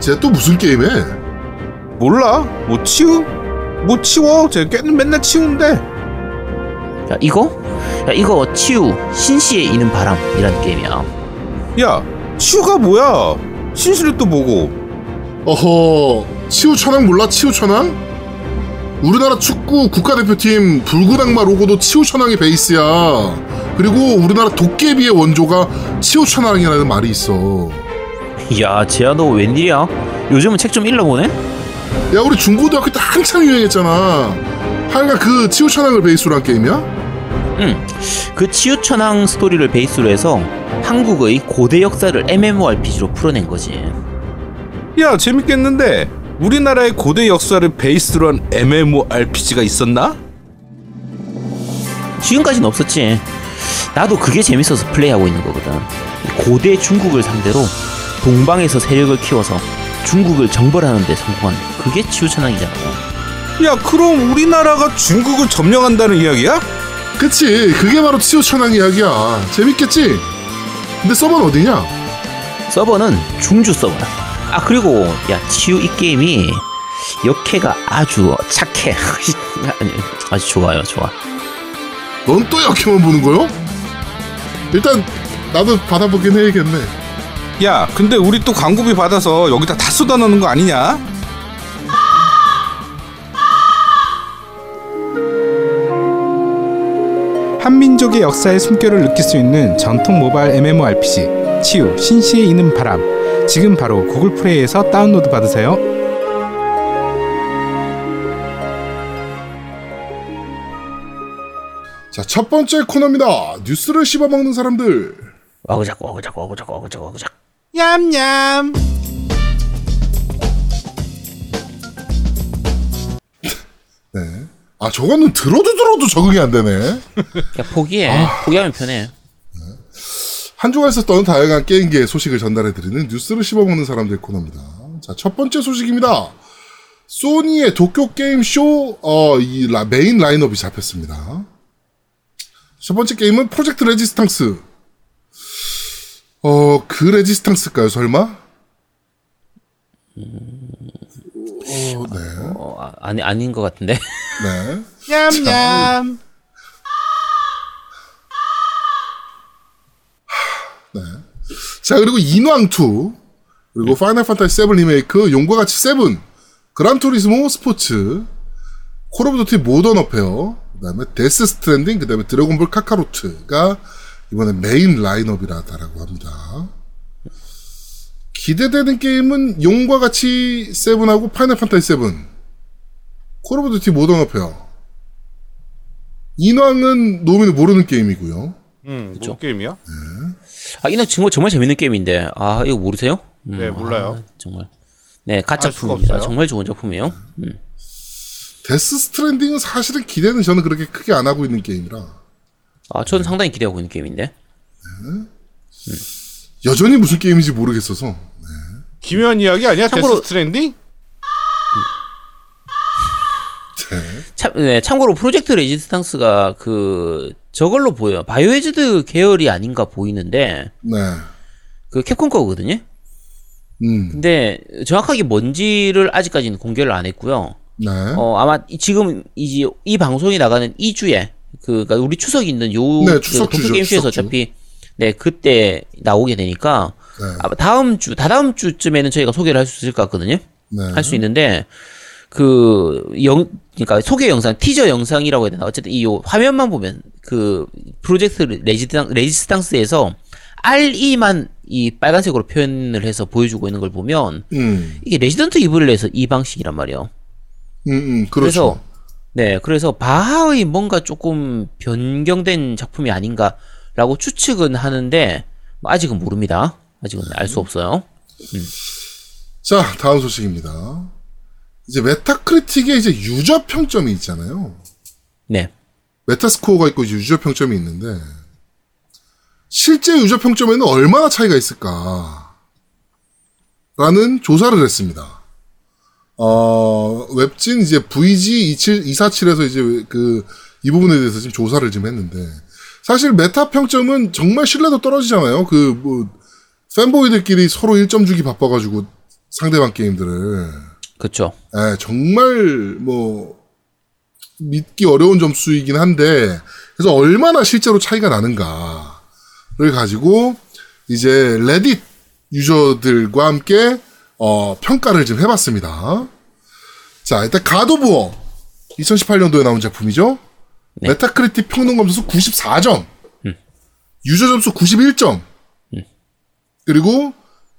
쟤 또 무슨 게임해? 몰라. 뭐 치우? 뭐 치워? 쟤 걔는 맨날 치우는데. 야 이거? 야 이거 치유 신시에 이는 바람이란 게임이야. 야, 치우가 뭐야? 신실이 또 뭐고? 어허, 치우 천왕 몰라? 치우 천왕? 우리나라 축구 국가대표팀 악마 로고도 치우천왕이 베이스야. 그리고 우리나라 도깨비의 원조가 치우천왕이라는 말이 있어. 야 재야 너 웬일이야? 요즘은 책 좀 읽어보네? 야, 우리 중고등학교 때 한참 유행했잖아. 하여간 그 치우천왕을 베이스로 한 게임이야? 응. 그 치유천왕 스토리를 베이스로 해서 한국의 고대 역사를 MMORPG로 풀어낸 거지. 야, 재밌겠는데. 우리나라의 고대 역사를 베이스로 한 MMORPG가 있었나? 지금까지는 없었지. 나도 그게 재밌어서 플레이하고 있는 거거든. 고대 중국을 상대로 동방에서 세력을 키워서 중국을 정벌하는 데 성공한 그게 치유천왕이잖아. 야, 그럼 우리나라가 중국을 점령한다는 이야기야? 그치, 그게 바로 치우천왕 이야기야. 재밌겠지? 근데 서버는 어디냐? 서버는 중주 서버야. 아 그리고 야 치유 이 게임이 역해가 아주 착해. 아니, 아주 좋아요, 좋아. 넌또 역해만 보는 거요? 일단 나도 받아보긴 해야겠네. 야, 근데 우리 또 광고비 받아서 여기다 다 쏟아넣는 거 아니냐? 한민족의 역사의 숨결을 느낄 수 있는 전통 모바일 MMORPG 치유 신시에 이는 바람 지금 바로 구글 플레이에서 다운로드 받으세요. 자, 첫 번째 코너입니다. 뉴스를 씹어먹는 사람들. 와구작 와구작 와구작 와구작 와구작. 냠냠. 네. 아, 저거는 들어도 들어도 적응이 안 되네. 야 포기해. 포기하면 편해. 한 주간 있었던 다양한 게임계의 소식을 전달해드리는 뉴스를 씹어먹는 사람들 코너입니다. 자, 첫 번째 소식입니다. 소니의 도쿄 게임 쇼, 어, 이 라- 메인 라인업이 잡혔습니다. 첫 번째 게임은 프로젝트 레지스탕스. 어, 그 레지스탕스일까요, 설마? 어, 네. 어, 아, 아니 아닌 것 같은데. 네. 냠냠. 자, 그리고 인왕2, 그리고 파이널 판타지 7 리메이크, 용과 같이 7, 그란 투리스모 스포츠, 콜 오브 듀티 모던 워페어, 그 다음에 데스 스트랜딩, 그 다음에 드래곤볼 카카로트가 이번에 메인 라인업이라고 합니다. 기대되는 게임은 용과 같이 7하고 파이널 판타지 7, 콜 오브 듀티 모던 워페어. 인왕은 노미는 모르는 게임이고요. 음, 그쵸. 게임이야? 아 이거 정말 정말 재밌는 게임인데. 아 이거 모르세요? 음, 네, 몰라요. 아, 정말. 네. 없어요. 정말 좋은 작품이에요. 데스 스트랜딩은 사실은 기대는 저는 그렇게 크게 안 하고 있는 게임이라 아, 저는 상당히 기대하고 있는 게임인데. 여전히 무슨 게임인지 모르겠어서 기묘한 이야기 아니야? 참고로- 데스 스트랜딩? 참, 네, 참고로 프로젝트 레지스탕스가 그 저걸로 보여요. 바이오하자드 계열이 아닌가 보이는데 네. 그 캡콤 거거든요. 음. 근데 정확하게 뭔지를 아직까지는 공개를 안 했고요. 네. 어 아마 이- 지금 이제 이 방송이 나가는 2 주에 그 그러니까 우리 추석 있는 요 네, 그 추석 도쿄 게임쇼에서. 어차피 네 그때 나오게 되니까 네. 아마 다음 주 다다음 주쯤에는 저희가 소개를 할 수 있을 것 같거든요. 네. 할수 있는데 그 영 그러니까 소개 영상 티저 영상이라고 해야 되나 어쨌든 이 요 화면만 보면 그 프로젝트 레지스탕 레지스탕스에서 RE만 이 빨간색으로 표현을 해서 보여주고 있는 걸 보면 음. 이게 Resident Evil을 해서 이 방식이란 말이에요. 음, 음, 그렇죠. 그래서 네, 그래서 바하의 뭔가 조금 변경된 작품이 아닌가라고 추측은 하는데 뭐 아직은 모릅니다. 아직은 알 수 없어요. 자, 다음 소식입니다. 이제 Metacritic에 이제 유저 평점이 있잖아요. 네, Metascore가 있고 유저 평점이 있는데 실제 유저 평점에는 얼마나 차이가 있을까? 라는 조사를 했습니다. 어, 웹진 이제 VG27, 247에서 이제 그, 이 부분에 대해서 지금 조사를 좀 했는데, 사실 메타 평점은 정말 신뢰도 떨어지잖아요. 그, 뭐, 팬보이들끼리 서로 1점 주기 바빠가지고, 상대방 게임들을 그쵸. 예, 정말 뭐 믿기 어려운 점수이긴 한데 그래서 얼마나 실제로 차이가 나는가를 가지고 이제 레딧 유저들과 함께 어, 평가를 좀 해봤습니다. 자 일단 God of War 2018년도에 나온 작품이죠. 네. Metacritic 평론 점수 94점, 유저 점수 91점, 그리고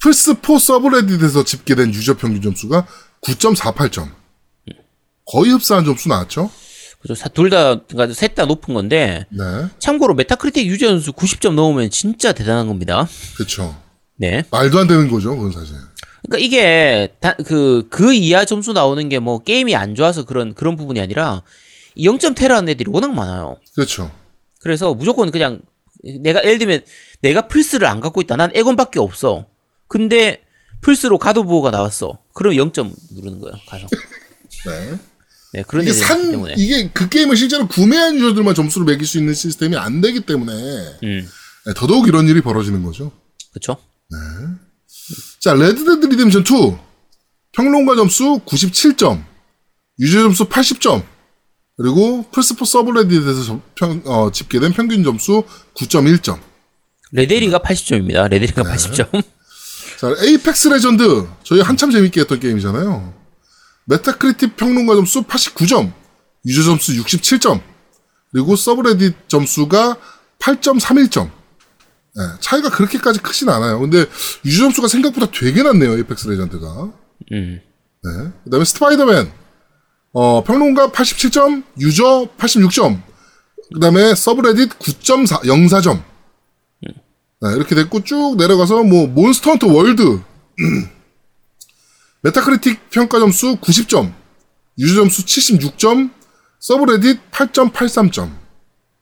플스4 subreddit에서 집계된 유저 평균 점수가 9.48점. 거의 흡사한 점수 나왔죠? 그죠. 둘다, 그러니까 셋 다 높은 건데, 네. 참고로 Metacritic 유저 점수 90점 넘으면 진짜 대단한 겁니다. 그쵸. 네. 말도 안 되는 거죠, 그건 사실. 그러니까 이게 다, 그, 그 이하 점수 나오는 게 뭐 게임이 안 좋아서 그런, 그런 부분이 아니라 0.테라는 애들이 워낙 많아요. 그렇죠. 그래서 무조건 그냥 내가 예를 들면 내가 플스를 안 갖고 있다. 난 에건밖에 없어. 근데 플스로 가도보호가 나왔어. 그럼 0점 누르는 거예요. 가서. 네. 네, 그런 이게 산, 때문에. 이게 그 게임을 실제로 구매한 유저들만 점수를 매길 수 있는 시스템이 안 되기 때문에 음. 네, 더더욱 이런 일이 벌어지는 거죠. 그쵸 자, Red Dead Redemption 2. 평론가 점수 97점. 유저 점수 80점. 그리고 플스4 subreddit에서 점- 평, 어, 집계된 평균 점수 9.1점. 레데리가 80점입니다. 레데리가 네. 80점. 자, Apex Legends. 저희 한참 재밌게 했던 게임이잖아요. Metacritic 평론가 점수 89점. 유저 점수 67점. 그리고 subreddit 점수가 8.31점. 네, 차이가 그렇게까지 크진 않아요. 근데 유저 점수가 생각보다 되게 낮네요. Apex Legends가. 음. 네. 그 다음에 스파이더맨. 어, 평론가 87점, 유저 86점. 그 다음에 subreddit 9.04점. 네, 이렇게 됐고 쭉 내려가서 뭐 Monster Hunter World. Metacritic 평가 점수 90점, 유저 점수 76점, subreddit 8.83점.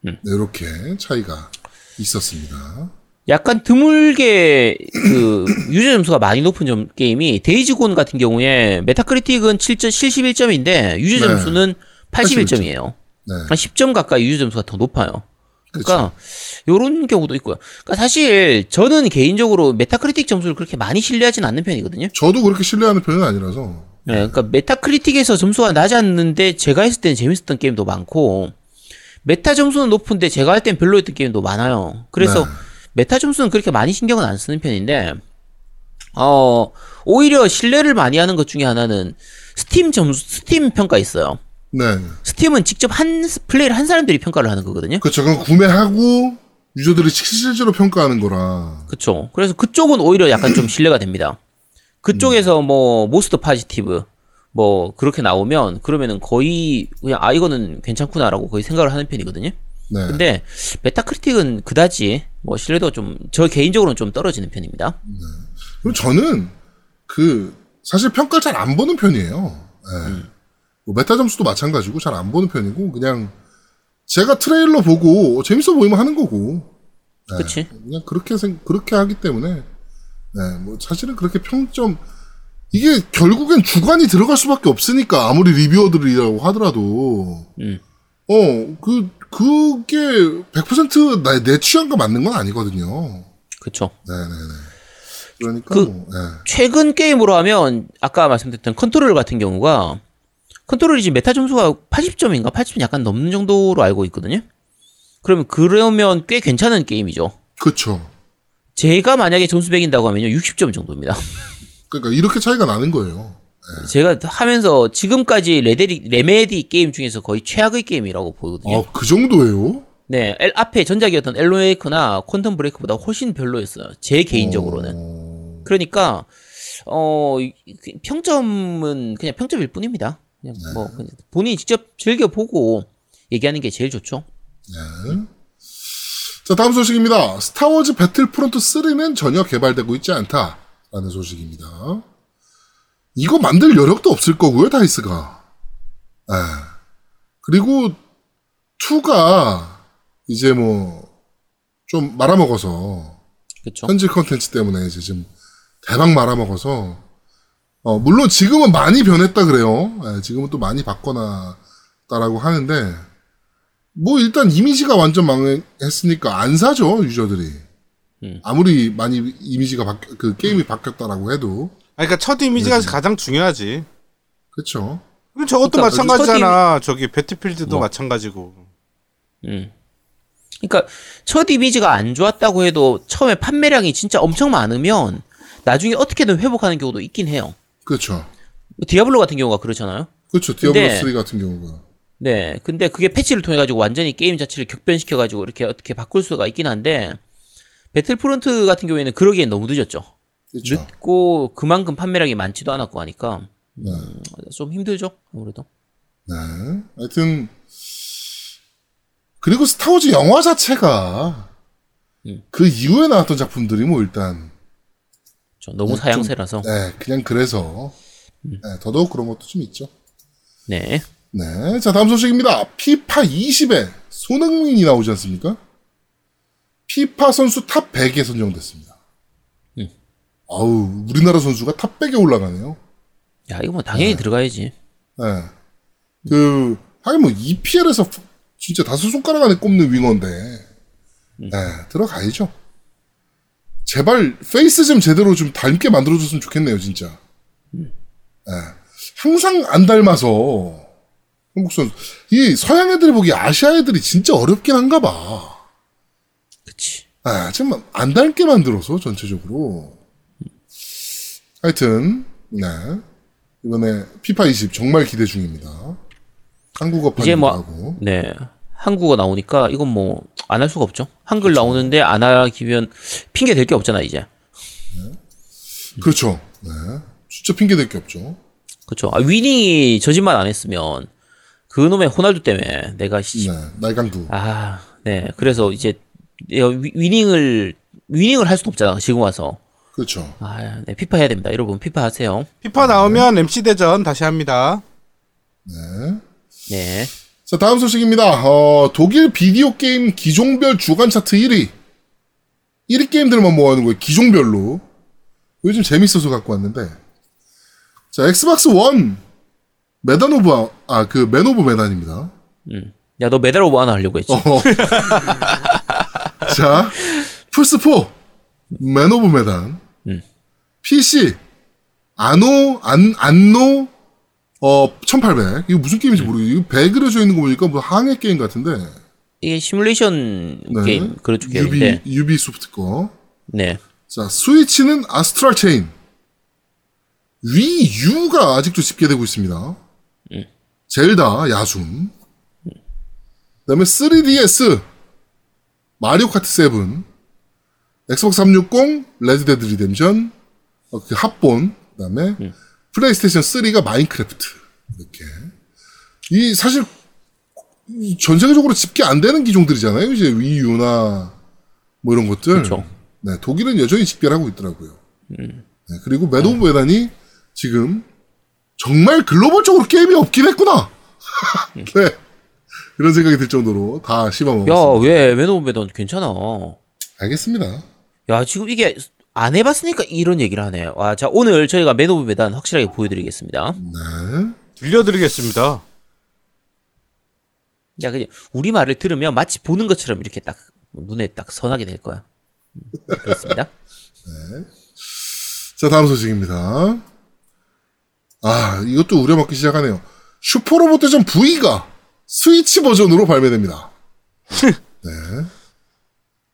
네, 이렇게 차이가 있었습니다. 약간 드물게 그 유저 점수가 많이 높은 점 게임이 Days Gone 같은 경우에 Metacritic은 7점 71점인데 유저 네. 점수는 81점이에요. 네. 한 10점 가까이 유저 점수가 더 높아요. 그러니까 요런 경우도 있고요. 그러니까 사실 저는 개인적으로 Metacritic 점수를 그렇게 많이 신뢰하진 않는 편이거든요. 저도 그렇게 신뢰하는 편은 아니라서. 네, 그러니까 Metacritic에서 점수가 낮았는데 제가 했을 때는 재밌었던 게임도 많고 메타 점수는 높은데 제가 할 땐 별로였던 게임도 많아요. 그래서 네. 메타 점수는 그렇게 많이 신경은 안 쓰는 편인데 어 오히려 신뢰를 많이 하는 것 중에 하나는 스팀 점수 스팀 평가 있어요. 네. Steam은 직접 한 플레이를 한 사람들이 평가를 하는 거거든요. 그렇죠. 그건 구매하고 유저들이 실제로 평가하는 거라. 그쵸. 그래서 그쪽은 오히려 약간 좀 신뢰가 됩니다. 그쪽에서 뭐, most positive, 뭐, 그렇게 나오면, 그러면은 거의, 그냥, 아, 이거는 괜찮구나라고 거의 생각을 하는 편이거든요. 네. 근데, Metacritic은 그다지, 뭐, 신뢰도가 좀, 저 개인적으로는 좀 떨어지는 편입니다. 그럼 저는 그 사실 평가를 잘 안 보는 편이에요. 예. 뭐 메타 점수도 마찬가지고 잘 안 보는 편이고 그냥 제가 트레일러 보고 재밌어 보이면 하는 거고. 네. 그치? 그냥 그렇게 생 그렇게 하기 때문에 네, 뭐 사실은 그렇게 평점 이게 결국엔 주관이 들어갈 수밖에 없으니까 아무리 reviewer들이라고 하더라도 음. 어그 그게 100%내 내 취향과 맞는 건 아니거든요. 그쵸. 네네네. 그러니까 그- 뭐, 네. 최근 게임으로 하면, 아까 말씀드렸던 컨트롤 같은 경우가, Control이 지금 메타 점수가 80점인가? 80점 약간 넘는 정도로 알고 있거든요? 그러면, 그러면 꽤 괜찮은 게임이죠. 그쵸. 제가 만약에 점수 매긴다고 하면요 60점 정도입니다. 그러니까 이렇게 차이가 나는 거예요. 제가 하면서 지금까지 레데리 레메디 게임 중에서 거의 최악의 게임이라고 보거든요. 아, 그 정도예요? 네, 엘- 앞에 전작이었던 엘로웨이크나 퀀텀 브레이크보다 훨씬 별로였어요. 제 개인적으로는. 어, 그러니까 어 이- 그 평점은 그냥 평점일 뿐입니다. 그냥 뭐 그냥 본인이 직접 즐겨 보고 얘기하는 게 제일 좋죠. 네. 자, 다음 소식입니다. Star Wars Battlefront 3는 전혀 개발되고 있지 않다라는 소식입니다. 이거 만들 여력도 없을 거고요, DICE가. 예. 그리고 2가 이제 뭐 좀 말아먹어서 그렇죠. 현질 컨텐츠 때문에 이제 지금 대박 말아먹어서 어 물론 지금은 많이 변했다 그래요. 예, 지금은 또 많이 바꿔놨다라고 하는데 뭐 일단 이미지가 완전 망했으니까 안 사죠 유저들이. 음. 아무리 많이 이미지가 바뀌, 그 게임이 바뀌었다라고 해도 그러니까 첫 이미지가 가장 중요하지. 그렇죠. 그럼 저것도 그러니까 마찬가지잖아. 저기 배틀필드도 뭐. 마찬가지고. 음. 그러니까 첫 이미지가 안 좋았다고 해도 처음에 판매량이 진짜 엄청 많으면 나중에 어떻게든 회복하는 경우도 있긴 해요. 그렇죠. 디아블로 같은 경우가 그렇잖아요. 그렇죠. 디아블로 근데- 3 같은 경우가. 네. 근데 그게 패치를 통해 가지고 완전히 게임 자체를 격변시켜 가지고 이렇게 어떻게 바꿀 수가 있긴 한데 배틀프론트 같은 경우에는 그러기엔 너무 늦었죠. 그렇죠. 늦고 그만큼 판매량이 많지도 않았고 하니까 네. 좀 힘들죠. 아무래도. 네. 하여튼 그리고 스타워즈 영화 자체가 음. 그 이후에 나왔던 작품들이 뭐 일단 저 너무 네, 사양새라서. 네, 그냥 그래서 음. 네, 더더욱 그런 것도 좀 있죠. 네. 네. 자, 다음 소식입니다. 피파 20에 손흥민이 나오지 않습니까? 피파 선수 탑 100에 선정됐습니다. 음. 아우, 우리나라 선수가 탑 100에 올라가네요. 야, 이거 뭐 당연히 들어가야지. 네. 그, 하긴 뭐, EPL에서 진짜 다섯 손가락 안에 꼽는 윙어인데, 네, 들어가야죠. 제발, 페이스 좀 제대로 좀 닮게 만들어줬으면 좋겠네요, 진짜. 네. 항상 안 닮아서, 한국 선수. 이 서양 애들이 보기 아시아 애들이 진짜 어렵긴 한가 봐. 그치. 아, 좀안 닮게 만들어서 전체적으로. 하여튼 네 이번에 피파 20 정말 기대 중입니다. 한국어판이기도 이제 뭐, 하고 네. 한국어 나오니까 이건 뭐, 안 할 수가 없죠. 한글 나오는데 안 하기면 핑계 될 게 없잖아, 이제. 그렇죠. 네 진짜 핑계 댈게 없죠. 그쵸. 아, 위닝이 저짓만 안 했으면, 그 놈의 호날두 때문에 내가, 씨, 네 날강두. 아, 네. 그래서 이제, 위닝을, 위닝을 할 수도 없잖아, 지금 와서. 그렇죠. 아, 네. 피파 해야 됩니다. 여러분, 피파 하세요. 피파 나오면 MC 대전 다시 합니다. 네. 네. 자 다음 소식입니다. 어, 독일 비디오 게임 기종별 주간 차트 1위. 1위 게임들만 모아놓은 거예요. 기종별로. 요즘 재밌어서 갖고 왔는데. 자 Xbox One Medan of 아 그 Man of Medan입니다. 음. 야, 너 Medal of Honor 하려고 했지. 어. 자, 플스4, Man of Medan. 음. PC, Anno, 안, Anno, 어, 1800. 이거 무슨 게임인지 모르겠어요. 이거 배 그려져 있는 거 보니까 뭐 항해 게임 같은데. 이게 시뮬레이션 네. 게임, 그런 Ubi, 게임인데. 유비소프트 거. 네. 자, Switch는 Astral Chain. Wii U가 아직도 집계되고 있습니다. Zelda, 야숨. 그 다음에 3DS, Mario Kart 7, Xbox 360, Red Dead Redemption, 어, 그 합본, 그 다음에 플레이스테이션 3가 Minecraft. 이렇게. 이, 사실, 이전 세계적으로 집계 안 되는 기종들이잖아요. 이제 Wii U나, 뭐 이런 것들. 그쵸. 네, 독일은 여전히 집계를 하고 있더라고요. 네, 그리고 Man of Medan이 지금 정말 글로벌적으로 게임이 없긴 했구나. 네. 이런 생각이 들 정도로 다 씹어먹었습니다. 야, 왜, Man of Medan 괜찮아. 알겠습니다. 야, 지금 이게 안 해봤으니까 이런 얘기를 하네. 와, 자, 오늘 저희가 Man of Medan 확실하게 보여드리겠습니다. 네. 들려드리겠습니다. 야, 그냥 우리 말을 들으면 마치 보는 것처럼 이렇게 딱 눈에 딱 선하게 될 거야. 음, 그렇습니다. 자, 다음 소식입니다. 아, 이것도 우려먹기 시작하네요. 슈퍼로봇 대전 V가 스위치 버전으로 발매됩니다. 네.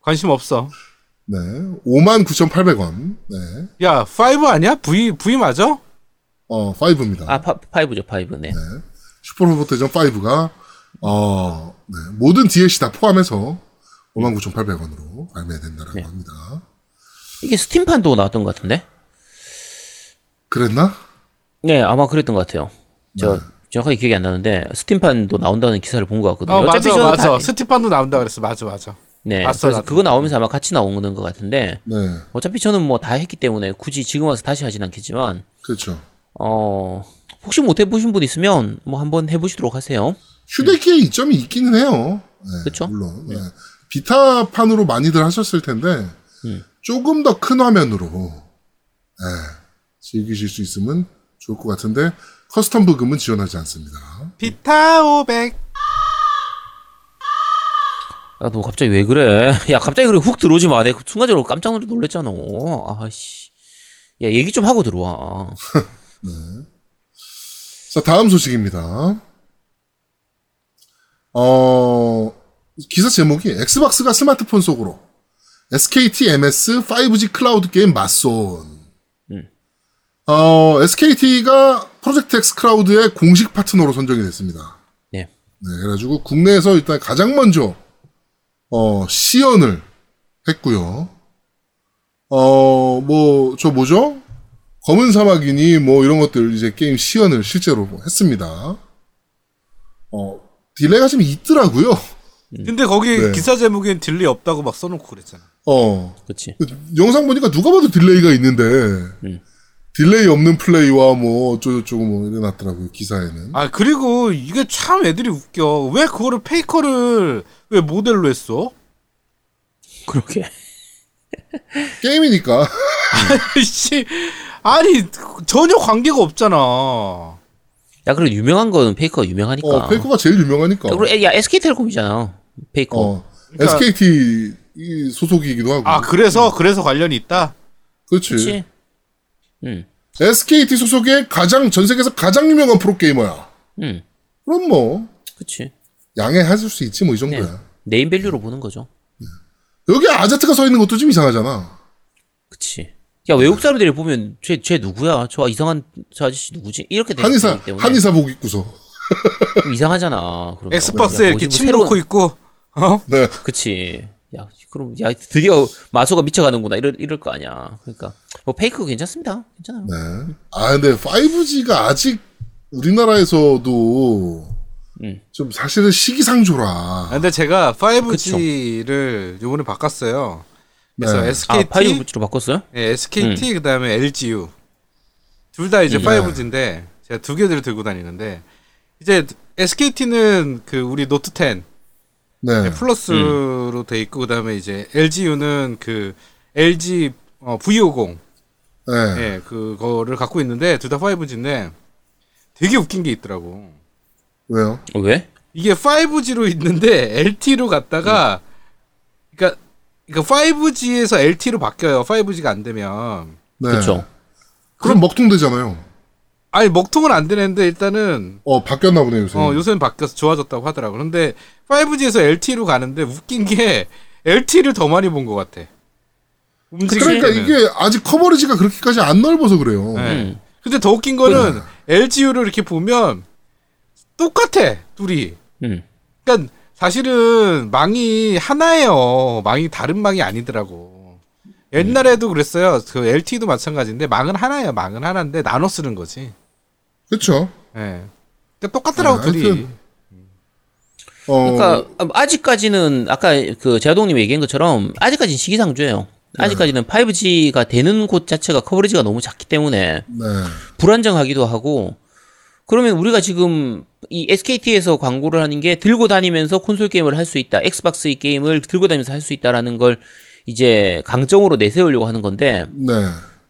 관심 없어. 네. 59,800원. 네. 야, 5 아니야? V, V 맞아? 어, 5입니다. 아, 파, five죠, five. 네. 슈퍼로봇 대전 5가 어, 네, 모든 DLC 다 포함해서 59,800원으로 발매된다라고 네. 합니다. 이게 Steam판도 나왔던 것 같은데? 그랬나? 네, 아마 그랬던 것 같아요. 저, 네. 정확하게 기억이 안 나는데, Steam판도 나온다는 기사를 본 것 같거든요. 어, 맞아, 맞아. 다- Steam판도 나온다 그랬어. 맞아, 맞아. 네. 봤어, 그래서. 그거 나오면서 아마 같이 나오는 것 같은데, 네, 어차피 저는 뭐 다 했기 때문에 굳이 지금 와서 다시 하진 않겠지만, 그렇죠. 어, 혹시 못 해보신 분 있으면 뭐 한번 해보시도록 하세요. 휴대기에 이점이 있기는 해요. 네, 그쵸? 물론. 네. Vita판으로 많이들 하셨을 텐데, 음. 조금 더 큰 화면으로, 네, 즐기실 수 있으면 좋을 것 같은데, custom 브금은 지원하지 않습니다. 비타 500. 야, 너 갑자기 왜 그래? 야, 갑자기 그래 훅 들어오지 마. 내가 순간적으로 깜짝 놀랐잖아. 아씨. 야 얘기 좀 하고 들어와. 자, 다음 소식입니다. 어, 기사 제목이 Xbox가 스마트폰 속으로 SKT MS 5G 클라우드 게임 맞손. 어, SKT가 Project xCloud의 공식 파트너로 선정이 됐습니다. 네. 네, 그래가지고 국내에서 일단 가장 먼저 어, 시연을 했고요. 어, 뭐, 저 뭐죠? 검은 사막이니 뭐 이런 것들 이제 게임 시연을 실제로 했습니다. 어, delay가 좀 있더라고요. 근데 거기 네. 기사 제목엔 delay 없다고 막 써놓고 그랬잖아. 어, 그렇지. 그 영상 보니까 누가 봐도 delay가 있는데, delay 없는 플레이와 뭐 어쩌고저쩌고 뭐 이래 놨더라고요, 기사에는. 아 그리고 이게 참 애들이 웃겨. 왜 그거를 페이커를 왜 모델로 했어? 그렇게. 게임이니까. 씨, 아니 전혀 관계가 없잖아. 야 그리고 유명한 거는 페이커가 유명하니까. 어, 페이커가 제일 유명하니까. 야, 그리고 야 SK텔콤이잖아. 페이커. 어, 그러니까- SKT 이 소속이기도 하고. 아 그래서 그래서 관련이 있다. 그렇지. 응. SKT 소속의 가장 전 세계에서 가장 유명한 프로 게이머야. 응. 그럼 뭐 그렇지. 양해할 수 있지 뭐이 네. 정도야. name value로 보는 거죠. 여기 아제트가 서 있는 것도 좀 이상하잖아. 그치. 야, 외국 사람들이 보면, 쟤, 쟤 누구야? 저 이상한, 저 아저씨 누구지? 이렇게 되기 한의사 때문에. 한의사 복 입고서. 좀 이상하잖아. 그러면. Xbox에 야, 이렇게 뭐지, 침뭐 새로운- 놓고 있고. 어? 네. 그치. 야, 그럼, 야, 드디어 마소가 미쳐가는구나. 이럴, 이럴 거 아니야. 그러니까. 뭐, 페이커 괜찮습니다. 괜찮아요. 네. 아 근데 5G가 아직 우리나라에서도 음. 좀 사실은 시기상조라. 아, 근데 제가 5G를 요번에 바꿨어요. 그래서 네. 아, SKT, five G로 바꿨어요? 네, SKT 그다음에 LGU 둘다 음. 이제 네. 5G인데 제가 두 개를 들고 다니는데 이제 SKT는 그 우리 노트 10 네. Plus로 돼 있고 그다음에 이제 LGU는 그 LG 어, V50 네. 예, 그거를 갖고 있는데 둘 다 5G인데 되게 웃긴 게 있더라고. 왜요? 어, 왜? 이게 5G로 있는데 LTE로 갔다가 그러니까 그러니까 5G에서 LTE로 바뀌어요. 5G가 안 되면. 네. 그쵸. 그럼 먹통 되잖아요. 아니 먹통은 안 되는데 일단은 어 바뀌었나 보네요 요새. 어 요새는 바뀌어서 좋아졌다고 하더라고. 그런데 5G에서 LT로 가는데 웃긴 게 LT를 더 많이 본 것 같아. 움직이는. 그러니까 이게 아직 커버리지가 그렇게까지 안 넓어서 그래요. 네. 음. 근데 더 웃긴 거는 LGU를 이렇게 보면 똑같아 둘이. 음. 그러니까 사실은 망이 하나예요. 망이 다른 망이 아니더라고. 옛날에도 그랬어요. 그 LTE도 마찬가지인데 망은 하나예요. 망은 하나인데 나눠 쓰는 거지. 그렇죠. 예. 그러니까 똑같더라고 아, 둘이. 어, 그러니까, 아직까지는, 아까 그 제아동님 얘기한 것처럼, 아직까지는 시기상조예요. 아직까지는 5G가 되는 곳 자체가 coverage가 너무 작기 때문에, 네. 불안정하기도 하고 그러면 우리가 지금 이 SKT에서 광고를 하는 게 들고 다니면서 콘솔 게임을 할 수 있다. Xbox 의 게임을 들고 다니면서 할 수 있다라는 걸 이제 강점으로 내세우려고 하는 건데 네.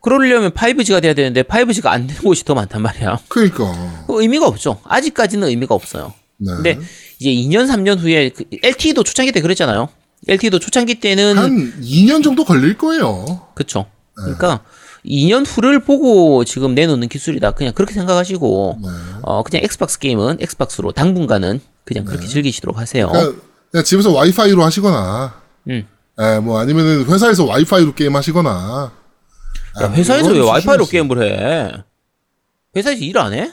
그러려면 5G가 돼야 되는데 5G가 안 되는 곳이 더 많단 말이야. 그러니까. 그 의미가 없죠. 아직까지는 의미가 없어요. 네. 근데 이제 2년 3년 후에 그 LTE도 초창기 때 그랬잖아요. LTE도 초창기 때는 한 2년 정도 걸릴 거예요. 그쵸. 그러니까 2년 후를 보고 지금 내놓는 기술이다. 그냥 그렇게 생각하시고 네. 어 그냥 엑스박스 게임은 엑스박스로 당분간은 그냥 그렇게 즐기시도록 하세요. 그러니까 그냥 집에서 와이파이로 하시거나, 음. 예, 뭐 아니면은 회사에서 와이파이로 게임 하시거나. 야, 회사에서 왜 와이파이로. 게임을 해? 회사에서 일 안 해?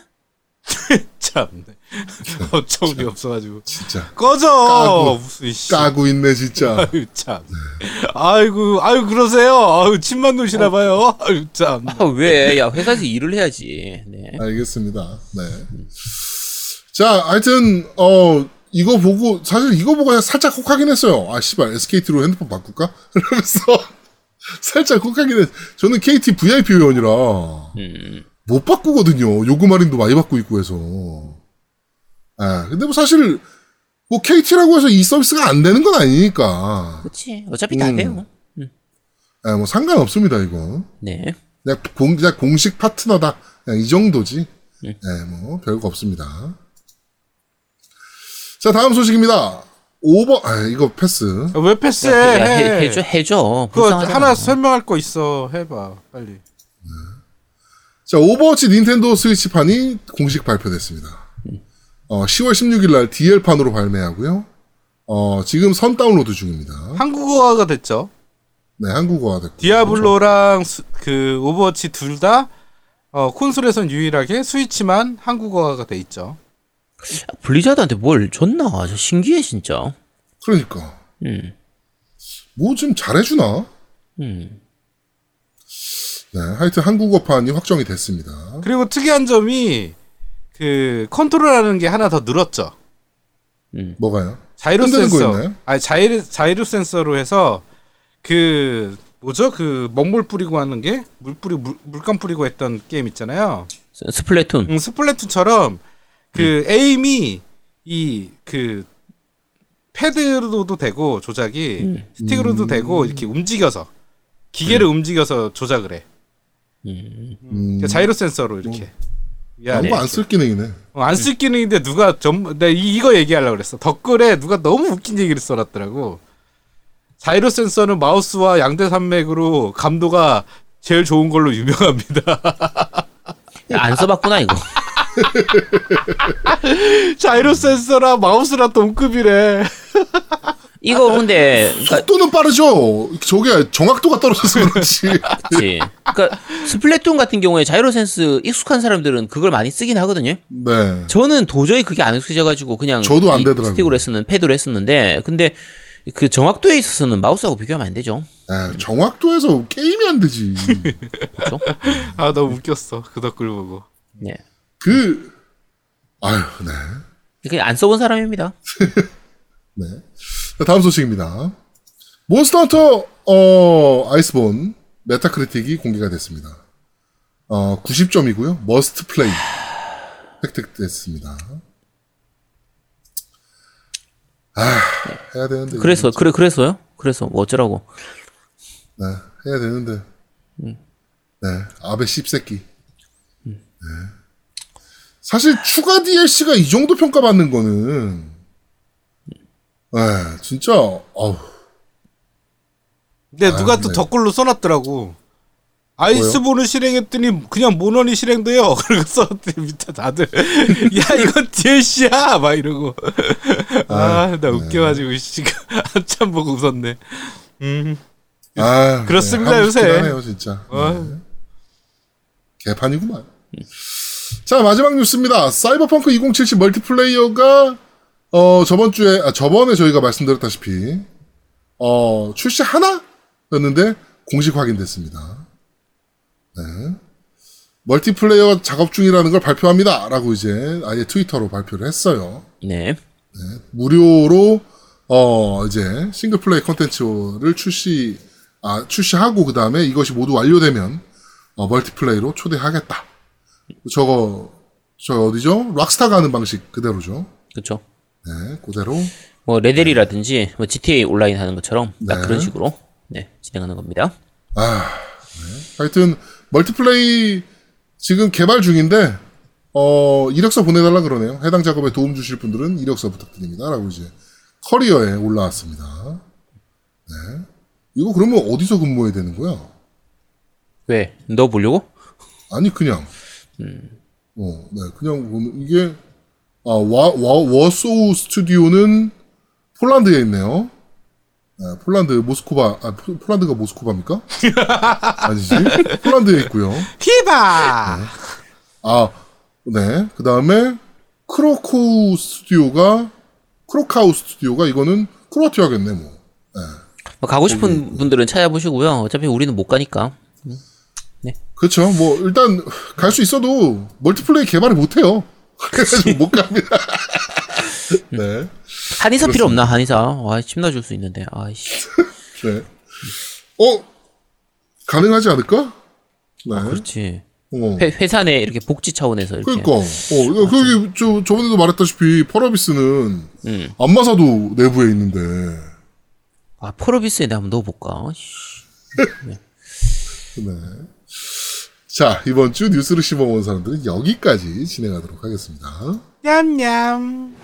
참. 어처구니 없어가지고. 진짜 꺼져. 까고. 무슨 씨. 까고 있네 진짜. 아유 참. 아이고 아유 그러세요. 아유 침만 놓으시나 봐요. 아유 참. 아, 왜? 야, 회사에서 일을 해야지. 네. 알겠습니다. 네. 자, 하여튼 어 이거 보고 사실 이거 보고 살짝 혹하긴 했어요. 아 씨발 SKT로 핸드폰 바꿀까? 이러면서 살짝 혹하긴 했. 저는 KT VIP 회원이라 음. 못 바꾸거든요. 요금 할인도 많이 받고 있고 해서. 아 근데 뭐 사실 뭐 KT라고 해서 이 서비스가 안 되는 건 아니니까. 그치. 어차피 다 음. 돼요. 아, 뭐 상관없습니다 이거. 네. 그냥 공, 그냥 공식 파트너다. 그냥 이 정도지. 네, 뭐, 별거 없습니다. 자, 다음 소식입니다. 오버, 아, 이거 패스. 왜 패스해? 야, 해, 해줘, 해줘. 그거 불쌍하잖아. 하나 설명할 거 있어. 해봐 빨리. 자, 오버워치 닌텐도 스위치판이 공식 발표됐습니다. 어, 10월 16일 날 DL판으로 발매하고요. 어, 지금 선 다운로드 중입니다. 한국어화가 됐죠. 네, 한국어화 됐고. 디아블로랑 수- 그 오버워치 둘 다 어, 콘솔에선 유일하게 스위치만 한국어화가 돼 있죠. 블리자드한테 뭘 줬나? 저 신기해 진짜. 그러니까. 음. 뭐 좀 잘해주나? 음. 네, 하여튼 한국어판이 확정이 됐습니다. 그리고 특이한 점이 그 컨트롤하는 게 하나 더 늘었죠. 뭐가요? gyro 센서. 거였나요? 아니 gyro gyro 센서로 해서 그 뭐죠? 그 먹물 뿌리고 하는 게 물 뿌리 물, 물감 뿌리고 했던 게임 있잖아요. 스- 스플래툰. 음, 스플래툰처럼 그 aim이 이 그 패드로도 되고 조작이 스틱으로도 되고 이렇게 움직여서 기계를 움직여서 조작을 해. 음, 그러니까 gyro 센서로 이렇게. 야, 아무 안 쓸 기능이네. 어, 안쓸 기능인데 누가 전, 내 이, 이거 얘기하려고 그랬어. 댓글에 누가 너무 웃긴 얘기를 써놨더라고. 자이로 센서는 마우스와 양대 산맥으로 감도가 제일 좋은 걸로 유명합니다. 안 써봤구나 이거. 자이로 센서랑 마우스랑 동급이래. 이거 근데 그러니까 속도는 빠르죠. 저게 정확도가 떨어져서 그렇지. 그치. 그러니까 스플래툰 같은 경우에 자이로 센스 익숙한 사람들은 그걸 많이 쓰긴 하거든요. 네. 저는 도저히 그게 안 익숙해져 가지고 그냥 저도 안이 되더라고요. 스틱으로 했었는 패드로 했었는데 근데 그 정확도에 있어서는 마우스하고 비교하면 안 되죠. 네, 정확도에서 게임이 안 되지. 그렇죠? 아, 너무 웃겼어. 그 댓글 보고. 네. 그 아유, 네. 그냥 안 써본 사람입니다. 네. 자, 다음 소식입니다. 몬스터 헌터 어, 아이스본 메타크리틱이 공개가 됐습니다. 어, 90점이고요. must play 획득됐습니다. 아, 해야 되는데. 그래서 그래 그래서요? 그래서 뭐 어쩌라고? 네, 해야 되는데. 네, 아베 씹새끼. 네. 사실 추가 DLC가 이 정도 평가받는 거는, 네, 진짜, 어우, 근데 누가 또 네. 댓글로 써놨더라고. 아이스본을 실행했더니 그냥 모넌이 실행돼요. 그리고 써놨더니 밑에 다들 야 이건 DLC야 막 이러고 아나 웃겨가지고 씨 한참 보고 웃었네. 음 아, 그렇습니다, 네, 요새. 하네요, 진짜. 어. 네. 개판이구만. 자, 마지막 뉴스입니다. 사이버펑크 2077 멀티플레이어가, 어, 저번 주에, 아, 저번에 저희가 말씀드렸다시피, 어, 출시 하나였는데, 공식 확인됐습니다. 네. 멀티플레이어 작업 중이라는 걸 발표합니다. 라고 이제 아예 트위터로 발표를 했어요. 네. 무료로 어 이제 single play 컨텐츠를 출시 아 출시하고 그 다음에 이것이 모두 완료되면 어, multiplay로 초대하겠다. 저거 저 어디죠? 락스타가 하는 방식 그대로죠. 그렇죠. 네, 그대로. 뭐 레델이라든지 뭐 GTA 온라인 하는 것처럼 딱 네. 그런 식으로 네 진행하는 겁니다. 아, 네. 하여튼 멀티플레이 지금 개발 중인데 어 이력서 보내달라 그러네요. 해당 작업에 도움 주실 분들은 이력서 부탁드립니다라고 이제 커리어에 올라왔습니다. 네. 이거 그러면 어디서 근무해야 되는 거야? 왜? 너 보려고? 아니 그냥 어, 네, 그냥 보면 이게 아, 와, 와, 워소우 스튜디오는 폴란드에 있네요. 네, 폴란드 모스코바 아, 포- 폴란드가 모스코바입니까? 아니지. 폴란드에 있고요. 히바 아, 네. 그 다음에 크로코우 스튜디오가 크로카우 스튜디오가 이거는 크로아티아겠네 뭐. 뭐 가고 싶은 분들은 찾아보시고요. 어차피 우리는 못 가니까. 그렇죠. 뭐 일단 갈 수 있어도 멀티플레이 개발을 못 해요. 그래가지고 못 갑니다. 네. 한의사 필요 없나 한의사? 와 침놔줄 수 있는데. 아이씨. 네. 어 가능하지 않을까? 네. 그렇지. 어. 회, 회사 내 이렇게 복지 차원에서 이렇게. 그러니까 어 거기 저 저번에도 말했다시피 펄어비스는 음. 안마사도 내부에 있는데 아 프로비스에 한번 넣어볼까? 씨. 네. 자, 이번 주 뉴스를 씹어본 사람들은 여기까지 진행하도록 하겠습니다. 냠냠.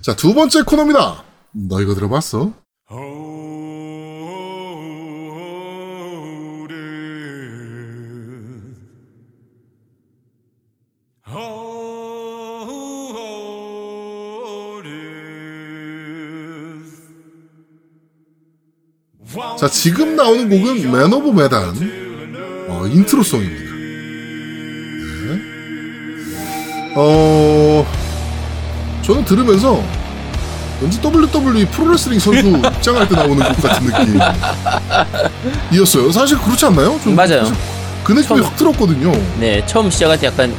자, 두 번째 코너입니다. 너 이거 들어봤어? 자, 지금 나오는 곡은 맨 오브 메단. 어, intro song입니다. 네. 어, 저는 들으면서 왠지 WWE 프로레슬링 선수 입장할 때 나오는 곡 같은 느낌이었어요. 사실 그렇지 않나요? 좀 맞아요. 그 느낌이 확 들었거든요. 네, 처음 시작할 때 약간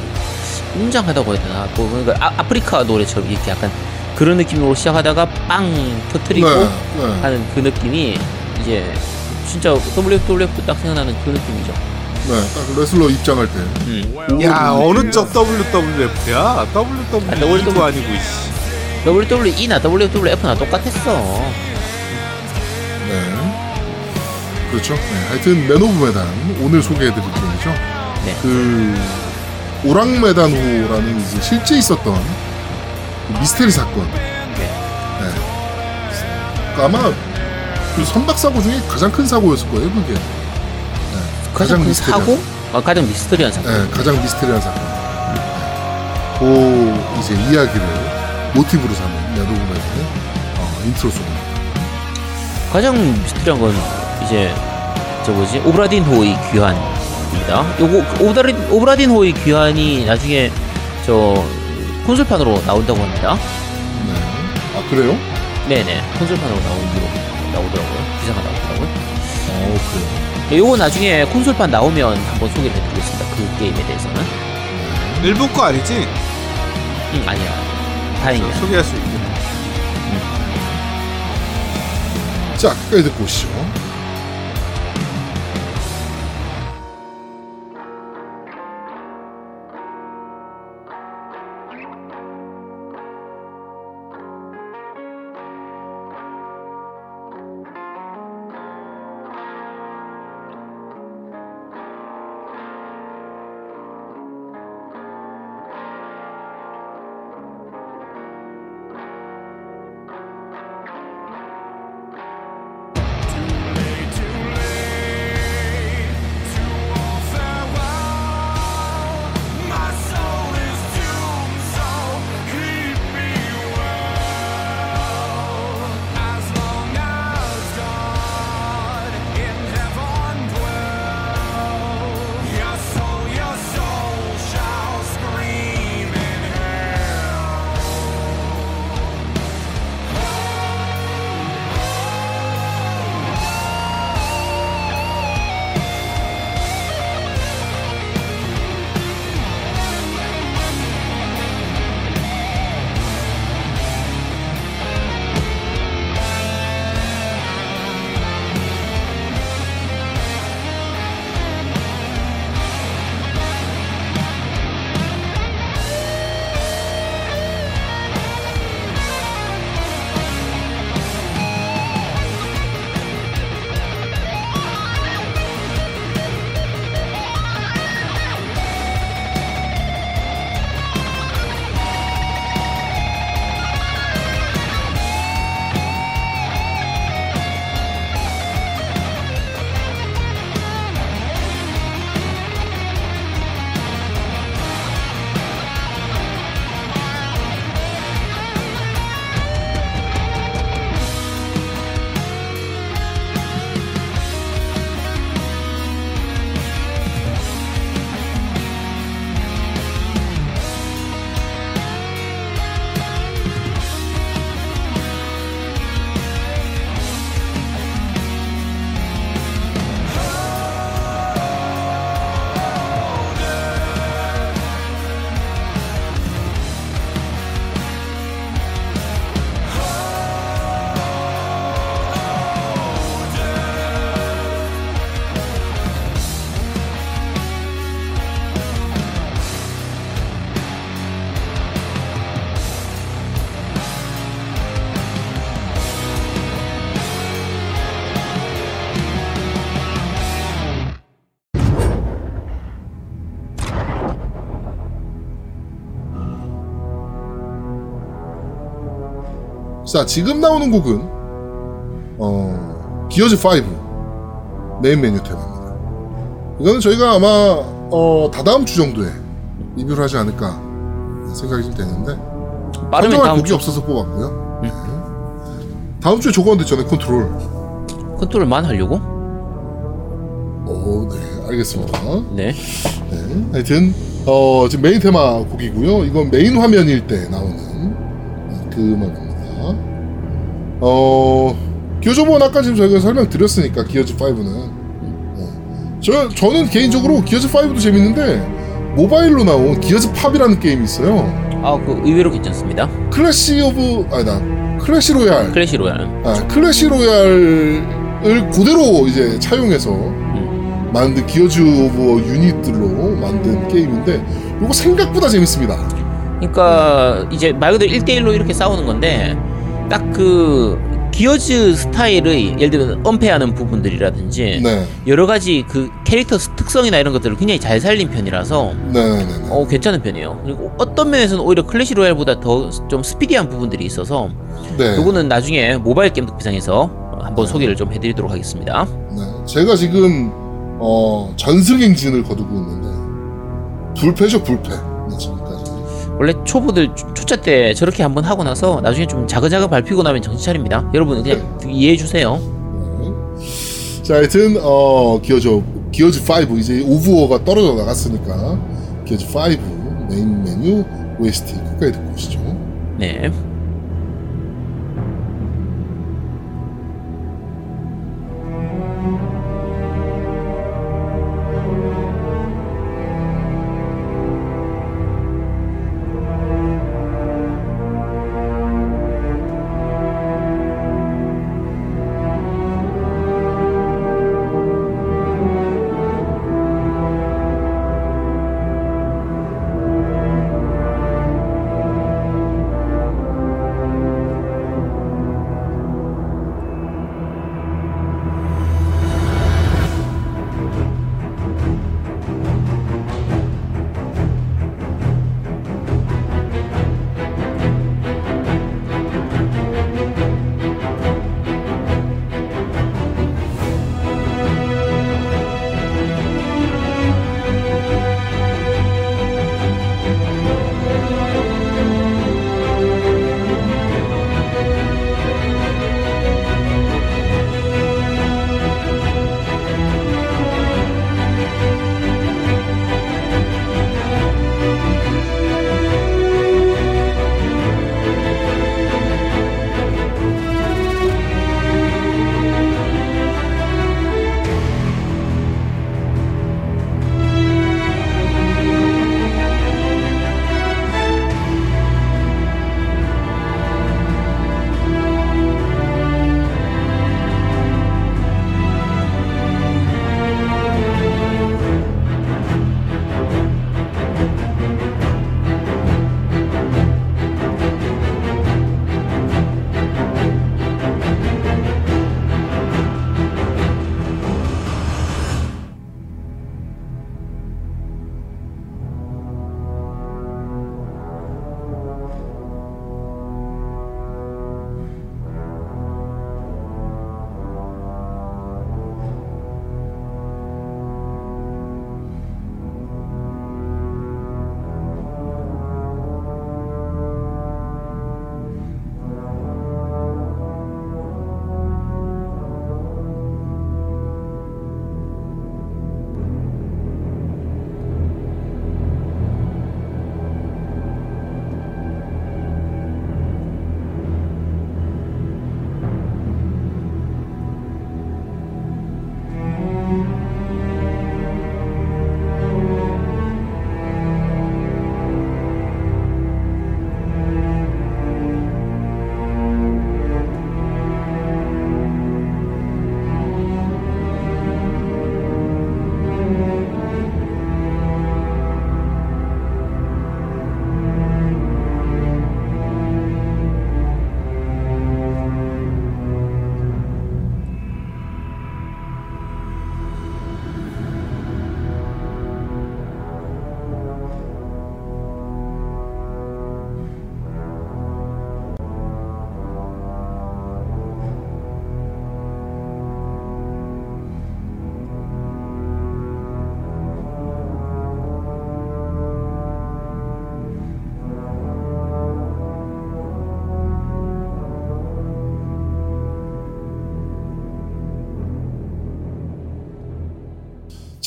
웅장하다고 해야 되나? 뭐 그러니까 아, 아프리카 노래처럼 이렇게 약간 그런 느낌으로 시작하다가 빵 터트리고 네, 네. 하는 그 느낌이 이제 진짜 WWF 딱 생각나는 그 느낌이죠. 네, 딱 레슬러 입장할 때. 음. 야 어느 쪽 WWF야? WWE도 아니고 씨. WWE나 WWF나 똑같았어. 네. 그렇죠. 네, 하여튼 맨 오브 메단 오늘 소개해드릴 곡이죠. 네. 그 오랑 메단호라는 이제 실제 있었던 그 미스테리 사건. 네. 그 아마 그 선박 사고 중에 가장 큰 사고였을 거예요, 그게. 네, 가장 큰 미스테리한 사고? 아, 가장 미스터리한 사고. 네, 가장 미스테리한 사건. 그 이제 이야기를 모티브로 삼은 메단의 어, intro song입니다. 가장 미스터리한 건 이제 저 뭐지 오브라딘 호의 귀환입니다. 요거 오브라딘 오브라딘 호의 귀환이 나중에 저 콘솔판으로 나온다고 합니다. 네. 아 그래요? 네네 콘솔판으로 나오더라고요. 기사가 나오더라고요. 어 그래 요. 네, 요거 나중에 콘솔판 나오면 한번 소개를 해드리겠습니다. 그 게임에 대해서는. 일본 거 아니지? 음 아니야. 다행이야. 소개할 수 있게. 자, 끝까지 듣고 오시죠. 자, 지금 나오는 곡은 어, 기어즈 5 메인 메뉴 테마입니다. 이거는 저희가 아마 어, 다다음 주 정도에 리뷰를 하지 않을까 생각이 좀 되는데 빠르면 다음 곡이 주. 없어서 뽑았고요. 네. 다음 주에 조건도 있잖아요. 컨트롤. 컨트롤만 하려고? 오, 네, 알겠습니다. 네. 네, 하여튼 어, 지금 메인 테마 곡이고요. 이건 메인 화면일 때 나오는 그 음악입니다. 어, 기어즈 오브 아까 지금 저희가 설명드렸으니까 기어즈 5는 저 저는 개인적으로 기어즈 5도 재밌는데 모바일로 나온 기어즈 팝이라는 게임이 있어요. 아, 그 의외로 괜찮습니다. 클래시 오브 아니다 클래시 로얄. 클래시 로얄. 아, 클래시 로얄을 그대로 이제 차용해서 음. 만든 기어즈 오브 유닛들로 만든 게임인데 이거 생각보다 재밌습니다. 그러니까 이제 말 그대로 1대1로 이렇게 싸우는 건데 딱 그 Gears 스타일의 예를 들면 엄폐하는 부분들이라든지 네, 여러 가지 그 캐릭터 특성이나 이런 것들을 굉장히 잘 살린 편이라서 네, 네, 네. 어 괜찮은 편이에요. 그리고 어떤 면에서는 오히려 Clash Royale보다 더 좀 스피디한 부분들이 있어서 네. 요거는 나중에 모바일 겜덕비상에서 한번 소개를 좀 해드리도록 하겠습니다. 네. 제가 지금 어, 전승 행진을 거두고 있는데 불패죠 불패. 네. 원래 초보들 초- 초짜 때 저렇게 한번 하고 나서 나중에 좀 자글자글 밟히고 나면 정신 차립니다. 여러분 그냥 이해해 주세요. 네. 자, 하여튼 어, 기어즈 기어즈 5 이제 오브워가 떨어져 나갔으니까 기어즈 5 메인 메뉴 OST 끝까지 듣고 오시죠. 네.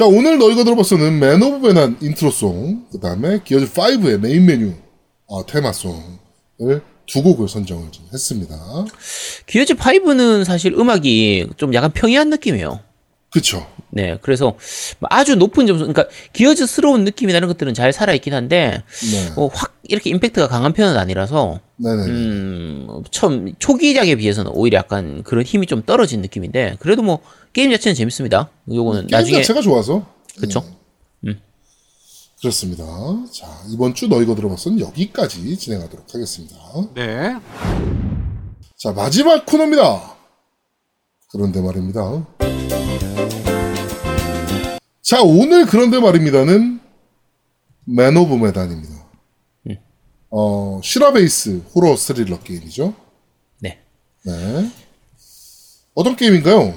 자, 오늘 너희가 들어봤어는 Man of Medan 인트로송, 그 다음에 Gears 5의 메인 메뉴, 아, 테마송을 두 곡을 선정을 좀 했습니다. Gears 5는 사실 음악이 좀 약간 평이한 느낌이에요. 그쵸. 네, 그래서 뭐 아주 높은 점수, 그러니까 Gears스러운 느낌이 나는 것들은 잘 살아있긴 한데, 네. 뭐 확 이렇게 임팩트가 강한 편은 아니라서, 네네. 음, 처음 초기작에 비해서는 오히려 약간 그런 힘이 좀 떨어진 느낌인데, 그래도 뭐 게임 자체는 재밌습니다. 요거는 게임 나중에 자체가 좋아서. 그쵸? 그렇습니다. 자, 이번 주 너희가 들어봤어는 여기까지 진행하도록 하겠습니다. 네. 자, 마지막 코너입니다. 그런데 말입니다. 자, 오늘 그런데 말입니다는 Man of Medan입니다. 어, 실화 베이스 호러 스릴러 게임이죠. 네. 네. 어떤 게임인가요?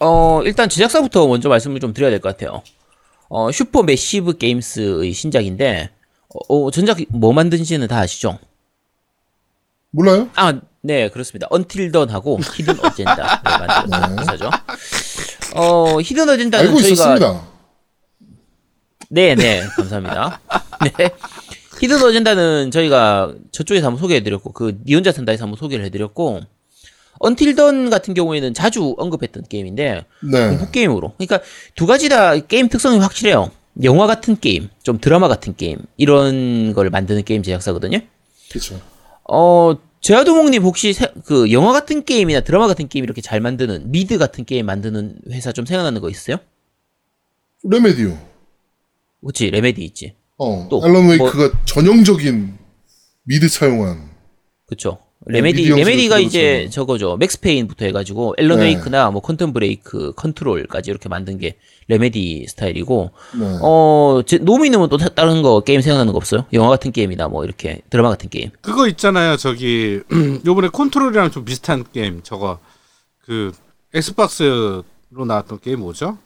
어, 일단 제작사부터 먼저 말씀을 좀 드려야 될 것 같아요. 어, Supermassive Games의 신작인데, 어, 어, 전작 뭐 만든지는 다 아시죠? 몰라요? 아, 네, 그렇습니다. Until Dawn하고 Hidden Agenda를 만든 회사죠. 어, Hidden Agenda는 알고 저희가 있었습니다. 네, 네, 감사합니다. 네. Hidden Agenda는 저희가 저쪽에서 한번 소개해드렸고, 그, 니 혼자 산다에서 한번 소개를 해드렸고, Until Dawn 같은 경우에는 자주 언급했던 게임인데, 네. 공포 게임으로. 그러니까 두 가지 다 게임 특성이 확실해요. 영화 같은 게임, 좀 드라마 같은 게임, 이런 걸 만드는 게임 제작사거든요. 그쵸. 어, 제아도목님 혹시 세- 그 영화 같은 게임이나 드라마 같은 게임 이렇게 잘 만드는, 미드 같은 게임 만드는 회사 좀 생각나는 거 있어요? Remedy요. 그치, Remedy 있지. 어, 또, Alan 뭐- Wake가 전형적인 미드 차용한. 그쵸. 네, Remedy, Remedy가. 이제 저거죠. Max Payne부터 해가지고, Alan 네. Wake나 뭐 Quantum Break, Control까지 이렇게 만든 게 Remedy 스타일이고, 네. 어, 제, 노미님은 또 다- 다른 거 게임 생각나는 거 없어요? 영화 같은 게임이나 뭐 이렇게 드라마 같은 게임. 그거 있잖아요. 저기 요번에 Control이랑 좀 비슷한 게임. 저거 그 Xbox로 나왔던 게임 뭐죠?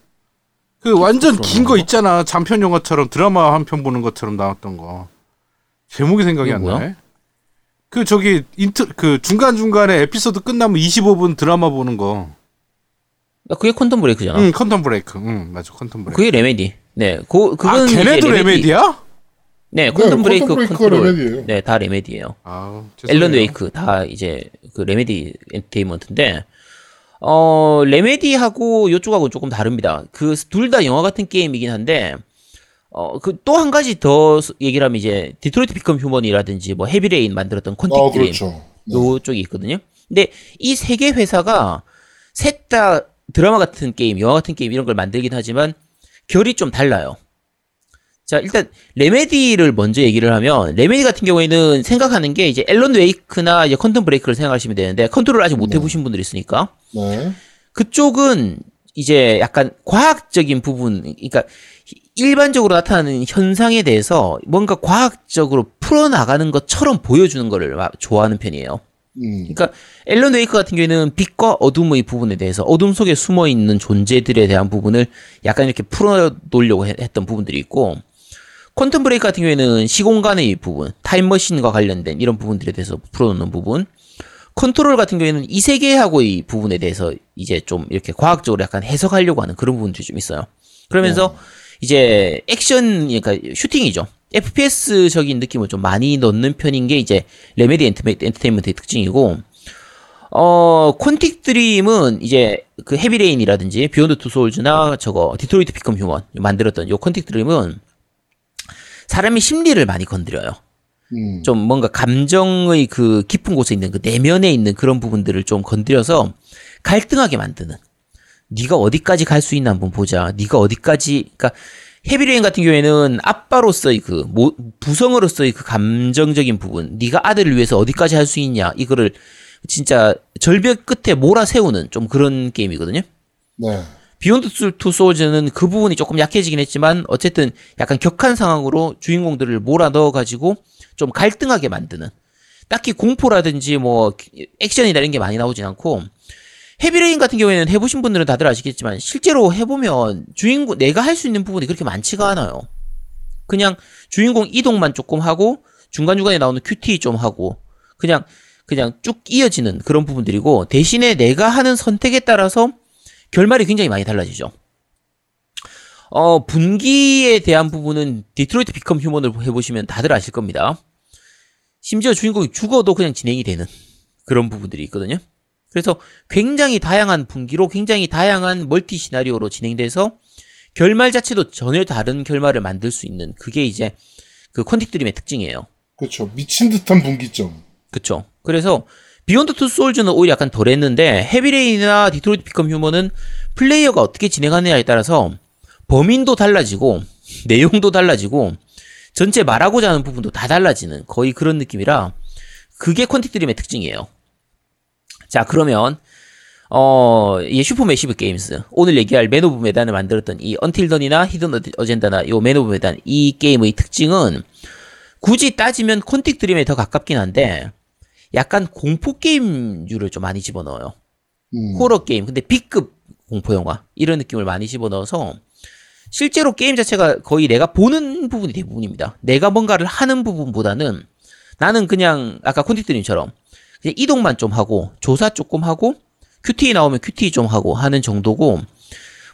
그 완전 긴 거 있잖아. 장편 영화처럼 드라마 한 편 보는 것처럼 나왔던 거. 제목이 생각이 안? 나네. 그 저기 인트 그 중간 중간에 에피소드 끝나면 25분 드라마 보는 거. 아, 그게 Quantum Break잖아. 응, 컨텀 브레이크. 응, 맞아. Quantum Break. 그게 Remedy. 네, 그 아, 그건 이제 걔네도 Remedy- Remedy야? 네, 네, Quantum Break, Quantum Break가 Control. Remedy예요. 네, 다 Remedy예요. 아, 죄송해요. Alan Wake 다 이제 그 Remedy Entertainment인데 어 Remedy하고 요쪽하고 조금 다릅니다. 그 둘 다 영화 같은 게임이긴 한데 어 그 또 한 가지 더 스- 얘기를 하면 이제 Detroit Become Human이라든지 뭐 Heavy Rain 만들었던 어, Dream 그렇죠. 네. 요 쪽이 있거든요. 근데 이 세 개 회사가 셋 다 드라마 같은 게임, 영화 같은 게임 이런 걸 만들긴 하지만 결이 좀 달라요. 자, 일단 Remedy를 먼저 얘기를 하면 Remedy 같은 경우에는 생각하는 게 이제 Alan Wake나 이제 Quantum Break를 생각하시면 되는데 컨트롤 아직 못 해보신 분들이 있으니까 네. 그쪽은 이제 약간 과학적인 부분, 그러니까 일반적으로 나타나는 현상에 대해서 뭔가 과학적으로 풀어나가는 것처럼 보여주는 거를 마- 좋아하는 편이에요. 음. 그러니까 앨런 웨이크 같은 경우에는 빛과 어둠의 부분에 대해서 어둠 속에 숨어 있는 존재들에 대한 부분을 약간 이렇게 풀어놓으려고 해- 했던 부분들이 있고 퀀텀 브레이크 같은 경우에는 시공간의 부분, 타임머신과 관련된 이런 부분들에 대해서 풀어놓는 부분 컨트롤 같은 경우에는 이 세계하고의 부분에 대해서 이제 좀 이렇게 과학적으로 약간 해석하려고 하는 그런 부분들이 좀 있어요. 그러면서 이제 액션, 그러니까 슈팅이죠. FPS적인 느낌을 좀 많이 넣는 편인 게 이제 Remedy Entertainment의 특징이고, 어, Quantic Dream은 이제 그 Heavy Rain이라든지 Beyond Two Souls나 저거 Detroit Become Human 만들었던 요 Quantic Dream은 사람의 심리를 많이 건드려요. 음. 좀 뭔가 감정의 그 깊은 곳에 있는 그 내면에 있는 그런 부분들을 좀 건드려서 갈등하게 만드는. 네가 어디까지 갈 수 있나 한번 보자. 네가 어디까지 그러니까 Heavy Rain 같은 경우에는 아빠로서의 그 모, 부성으로서의 그 감정적인 부분, 네가 아들을 위해서 어디까지 할 수 있냐 이거를 진짜 절벽 끝에 몰아세우는 좀 그런 게임이거든요. 네. Beyond Two Souls는 그 부분이 조금 약해지긴 했지만 어쨌든 약간 격한 상황으로 주인공들을 몰아 넣어 가지고 좀 갈등하게 만드는 딱히 공포라든지 뭐 액션이나 이런 게 많이 나오진 않고 Heavy Rain 같은 경우에는 해보신 분들은 다들 아시겠지만 실제로 해보면 주인공 내가 할 수 있는 부분이 그렇게 많지가 않아요. 그냥 주인공 이동만 조금 하고 중간중간에 나오는 QTE 좀 하고 그냥 그냥 쭉 이어지는 그런 부분들이고 대신에 내가 하는 선택에 따라서 결말이 굉장히 많이 달라지죠. 어, 분기에 대한 부분은 Detroit Become Human을 해보시면 다들 아실 겁니다. 심지어 주인공이 죽어도 그냥 진행이 되는 그런 부분들이 있거든요. 그래서 굉장히 다양한 분기로 굉장히 다양한 멀티 시나리오로 진행돼서 결말 자체도 전혀 다른 결말을 만들 수 있는 그게 이제 그 Quantic Dream의 특징이에요. 그렇죠. 미친 듯한 분기점. 그쵸. 그래서 Beyond Two Souls는 오히려 약간 덜했는데 Heavy Rain이나 Detroit Become Human은 플레이어가 어떻게 진행하느냐에 따라서 범인도 달라지고 내용도 달라지고 전체 말하고자 하는 부분도 다 달라지는 거의 그런 느낌이라 그게 Quantic Dream의 특징이에요. 자 그러면 어, 이 Supermassive Games 오늘 얘기할 Man of Medan을 만들었던 이 언틸던이나 히든 어젠다나 요맨 오브 메단 이 게임의 특징은 굳이 따지면 Quantic Dream에 더 가깝긴 한데 약간 공포 게임류를 좀 많이 집어넣어요. 음. 호러 게임 근데 B급 공포 영화 이런 느낌을 많이 집어넣어서 실제로 게임 자체가 거의 내가 보는 부분이 대부분입니다. 내가 뭔가를 하는 부분보다는 나는 그냥 아까 Quantic Dream처럼 이동만 좀 하고 조사 조금 하고 QTE 나오면 QTE 좀 하고 하는 정도고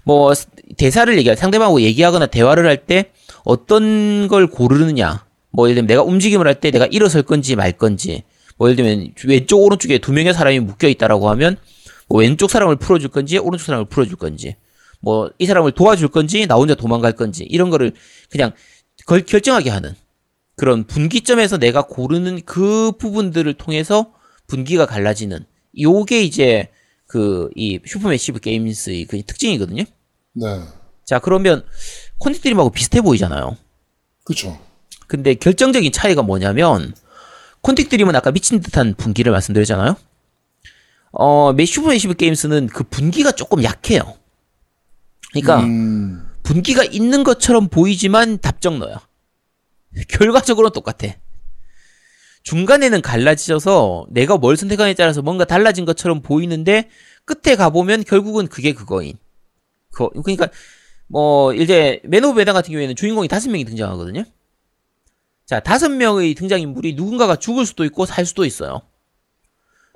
뭐 대사를 얘기할 상대방하고 얘기하거나 대화를 할 때 어떤 걸 고르느냐. 뭐 예를 들면 내가 움직임을 할 때 내가 일어설 건지 말 건지 뭐 예를 들면 왼쪽 오른쪽에 두 명의 사람이 묶여 있다라고 하면 뭐 왼쪽 사람을 풀어줄 건지 오른쪽 사람을 풀어줄 건지 뭐 이 사람을 도와줄 건지 나 혼자 도망갈 건지 이런 거를 그냥 걸, 결정하게 하는 그런 분기점에서 내가 고르는 그 부분들을 통해서 분기가 갈라지는 요게 이제 그 이 Supermassive Games의 그 특징이거든요. 네. 자 그러면 Quantic Dream하고 비슷해 보이잖아요. 그렇죠. 근데 결정적인 차이가 뭐냐면 Quantic Dream은 아까 미친 듯한 분기를 말씀드렸잖아요. 어, Supermassive Games는 그 분기가 조금 약해요. 그러니까 음. 분기가 있는 것처럼 보이지만 답정너야. 결과적으로는 똑같아. 중간에는 갈라지셔서 내가 뭘 선택하느냐에 따라서 뭔가 달라진 것처럼 보이는데 끝에 가보면 결국은 그게 그거인. 그, 그러니까 뭐 이제 Man of Medan 같은 경우에는 주인공이 다섯 명이 등장하거든요. 자, 다섯 명의 등장인물이 누군가가 죽을 수도 있고 살 수도 있어요.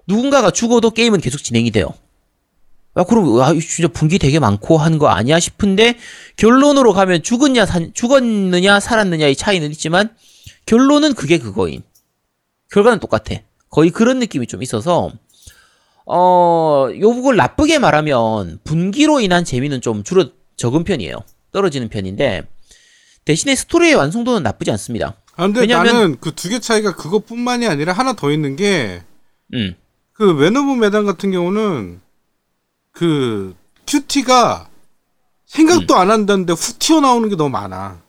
누군가가 죽어도 게임은 계속 진행이 돼요. 아, 그럼, 아, 진짜 분기 되게 많고 하는 거 아니야 싶은데, 결론으로 가면 죽었냐, 산, 죽었느냐, 살았느냐의 차이는 있지만, 결론은 그게 그거인. 결과는 똑같아. 거의 그런 느낌이 좀 있어서, 어, 요걸 나쁘게 말하면, 분기로 인한 재미는 좀 줄어, 적은 편이에요. 떨어지는 편인데, 대신에 스토리의 완성도는 나쁘지 않습니다. 아, 근데 왜냐면- 나는 그 두 개 차이가 그것뿐만이 아니라 하나 더 있는 게 음. 그 Man of Medan 같은 경우는 그 QTE가 생각도 음. 안 했는데 훅 튀어나오는 게 너무 많아.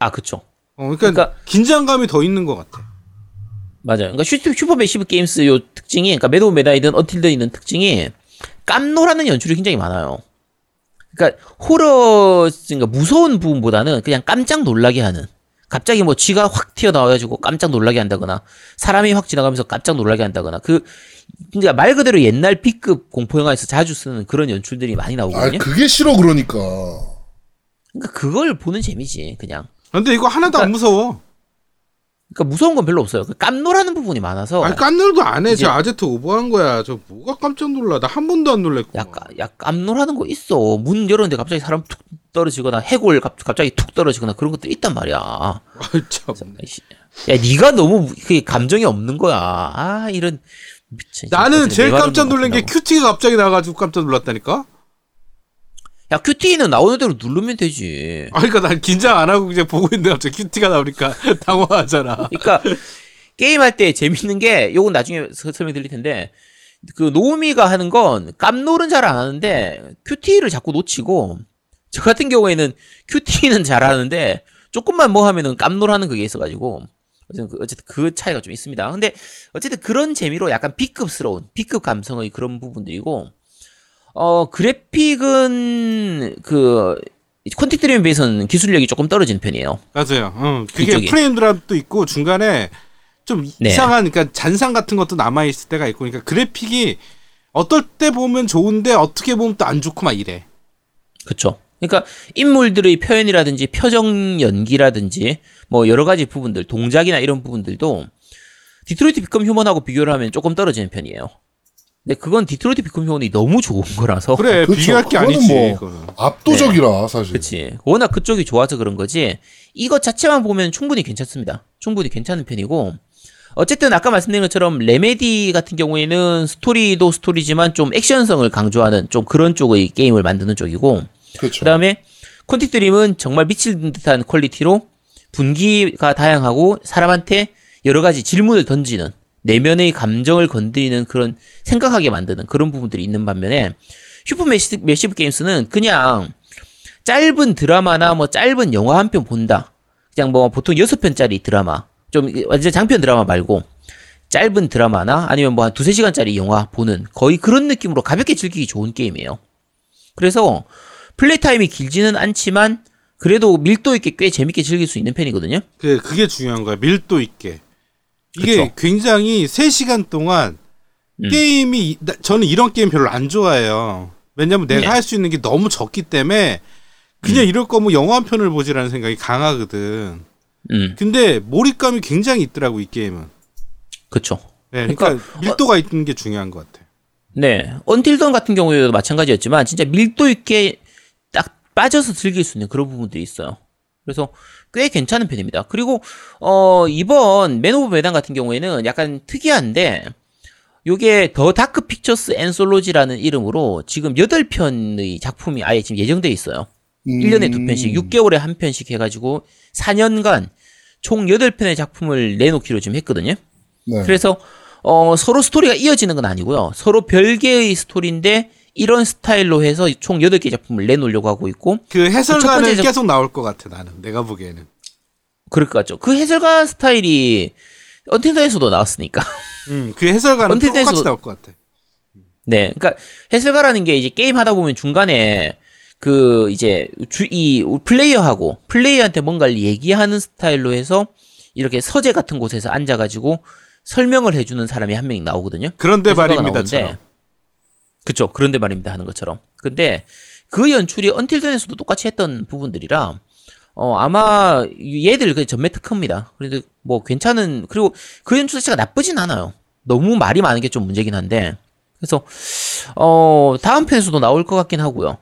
아, 그쵸. 어, 그러니까, 그러니까- 긴장감이 더 있는 것 같아. 맞아요. 그러니까 슈, Supermassive Games 요 특징이, 그러니까 매드 메다이든 어틸든 있는 특징이 깜놀하는 연출이 굉장히 많아요. 그러니까 호러, 그러니까 무서운 부분보다는 그냥 깜짝 놀라게 하는. 갑자기 뭐 쥐가 확 튀어나와가지고 깜짝 놀라게 한다거나 사람이 확 지나가면서 깜짝 놀라게 한다거나 그 그러니까 말 그대로 옛날 B급 공포 영화에서 자주 쓰는 그런 연출들이 많이 아, 나오거든요. 그게 싫어 그러니까. 그러니까 그걸 보는 재미지 그냥. 근데 이거 하나도 안 그러니까- 무서워. 그러니까 무서운 건 별로 없어요. 그 깜놀하는 부분이 많아서 아니 깐놀도 안 해. 저 아제트 오버한 거야. 저 뭐가 깜짝 놀라. 나 한 번도 안 놀랬고. 약간 약 깜놀하는 거 있어. 문 열었는데 갑자기 사람 툭 떨어지거나 해골 갑, 갑자기 툭 떨어지거나 그런 것도 있단 말이야. 아, 참. 야, 네가 너무 그 감정이 없는 거야. 아, 이런 미친. 나는 제일 깜짝 놀란 게. 큐티가 갑자기 나가지고 깜짝 놀랐다니까. 야, QTE는 나오는 대로 누르면 되지. 아, 그러니까 난 긴장 안 하고 그냥 보고 있는데 갑자기 QTE가 나오니까 당황하잖아. 그러니까 게임할 때 재밌는 게 요건 나중에 서- 설명 드릴 텐데 그 노우미가 하는 건 깜놀은 잘 안 하는데 QTE를 자꾸 놓치고 저 같은 경우에는 QTE는 잘 하는데 조금만 뭐 하면은 깜놀하는 그게 있어가지고 어쨌든 그, 어쨌든 그 차이가 좀 있습니다. 근데 어쨌든 그런 재미로 약간 B급스러운 B급 감성의 그런 부분들이고 어 그래픽은 그 Quantic Dream에 비해서는 기술력이 조금 떨어지는 편이에요. 맞아요. 어, 그게 이쪽이. 프레임 드랍도 있고 중간에 좀 네. 이상한 그러니까 잔상 같은 것도 남아 있을 때가 있고 그러니까 그래픽이 어떨 때 보면 좋은데 어떻게 보면 또 안 좋고 막 이래. 그쵸. 그러니까 인물들의 표현이라든지 표정 연기라든지 뭐 여러 가지 부분들, 동작이나 이런 부분들도 Detroit Become Human하고 비교를 하면 조금 떨어지는 편이에요. 근데 그건 Detroit Become Human이 너무 좋은 거라서. 그래 그렇죠. 비교할 게 아니지. 뭐- 그거는. 압도적이라 사실. 그치. 워낙 그쪽이 좋아서 그런 거지. 이것 자체만 보면 충분히 괜찮습니다. 충분히 괜찮은 편이고. 어쨌든 아까 말씀드린 것처럼 Remedy 같은 경우에는 스토리도 스토리지만 좀 액션성을 강조하는 좀 그런 쪽의 게임을 만드는 쪽이고. 그렇죠. 그 다음에 Quantic Dream은 정말 미칠 듯한 퀄리티로 분기가 다양하고 사람한테 여러 가지 질문을 던지는 내면의 감정을 건드리는 그런 생각하게 만드는 그런 부분들이 있는 반면에 Supermassive, massive Games는 그냥 짧은 드라마나 뭐 짧은 영화 한 편 본다. 그냥 뭐 보통 여섯 편짜리 드라마 좀 완전 장편 드라마 말고 짧은 드라마나 아니면 뭐 한 두세 시간짜리 영화 보는 거의 그런 느낌으로 가볍게 즐기기 좋은 게임이에요. 그래서 플레이 타임이 길지는 않지만 그래도 밀도 있게 꽤 재밌게 즐길 수 있는 편이거든요. 그 그게 중요한 거야. 밀도 있게. 이게 그쵸. 굉장히 3시간 동안 음. 게임이 나- 저는 이런 게임 별로 안 좋아해요. 왜냐면 내가 네. 할수 있는 게 너무 적기 때문에 그냥 이럴 거면 영화 한 편을 보지라는 생각이 강하거든. 음, 근데 몰입감이 굉장히 있더라고 이 게임은. 그쵸. 네, 그러니까, 밀도가 있는 게 중요한 것 같아. 네. 언틸던 같은 경우에도 마찬가지였지만 진짜 밀도 있게 딱 빠져서 즐길 수 있는 그런 부분들이 있어요. 그래서 꽤 괜찮은 편입니다. 그리고 어 이번 Man of Medan 같은 경우에는 약간 특이한데 요게 The Dark Pictures Anthology라는 이름으로 지금 8편의 작품이 아예 지금 예정돼 있어요. 음. 1년에 두 편씩, 6개월에 한 편씩 해 가지고 4년간 총 8편의 작품을 내놓기로 지금 했거든요. 네. 그래서 어, 서로 스토리가 이어지는 건 아니고요. 서로 별개의 스토리인데 이런 스타일로 해서 총 8개 작품을 내놓으려고 하고 있고 그 첫 해당하는 작- 계속 나올 것 같아 나는 내가 보기에는. 그럴 것 같죠. 그 해설가 스타일이 언틸던에서도 나왔으니까. 음, 그 해설가는 언틸 똑같이 나올 것 같아. 네. 그러니까 해설가라는 게 이제 게임 하다 보면 중간에 그 이제 주, 이 플레이어하고 플레이어한테 뭔가를 얘기하는 스타일로 해서 이렇게 서재 같은 곳에서 앉아가지고 설명을 해주는 사람이 한 명이 나오거든요. 그런데 말입니다처럼. 나오는데, 그쵸. 그런데 말입니다. 하는 것처럼. 근데 그 연출이 Until Dawn에서도 똑같이 했던 부분들이라, 어, 아마 얘들 그 전매 특허입니다. 그래도 뭐 괜찮은, 그리고 그 연출 자체가 나쁘진 않아요. 너무 말이 많은 게 좀 문제긴 한데, 그래서, 어, 다음 편에서도 나올 것 같긴 하고요.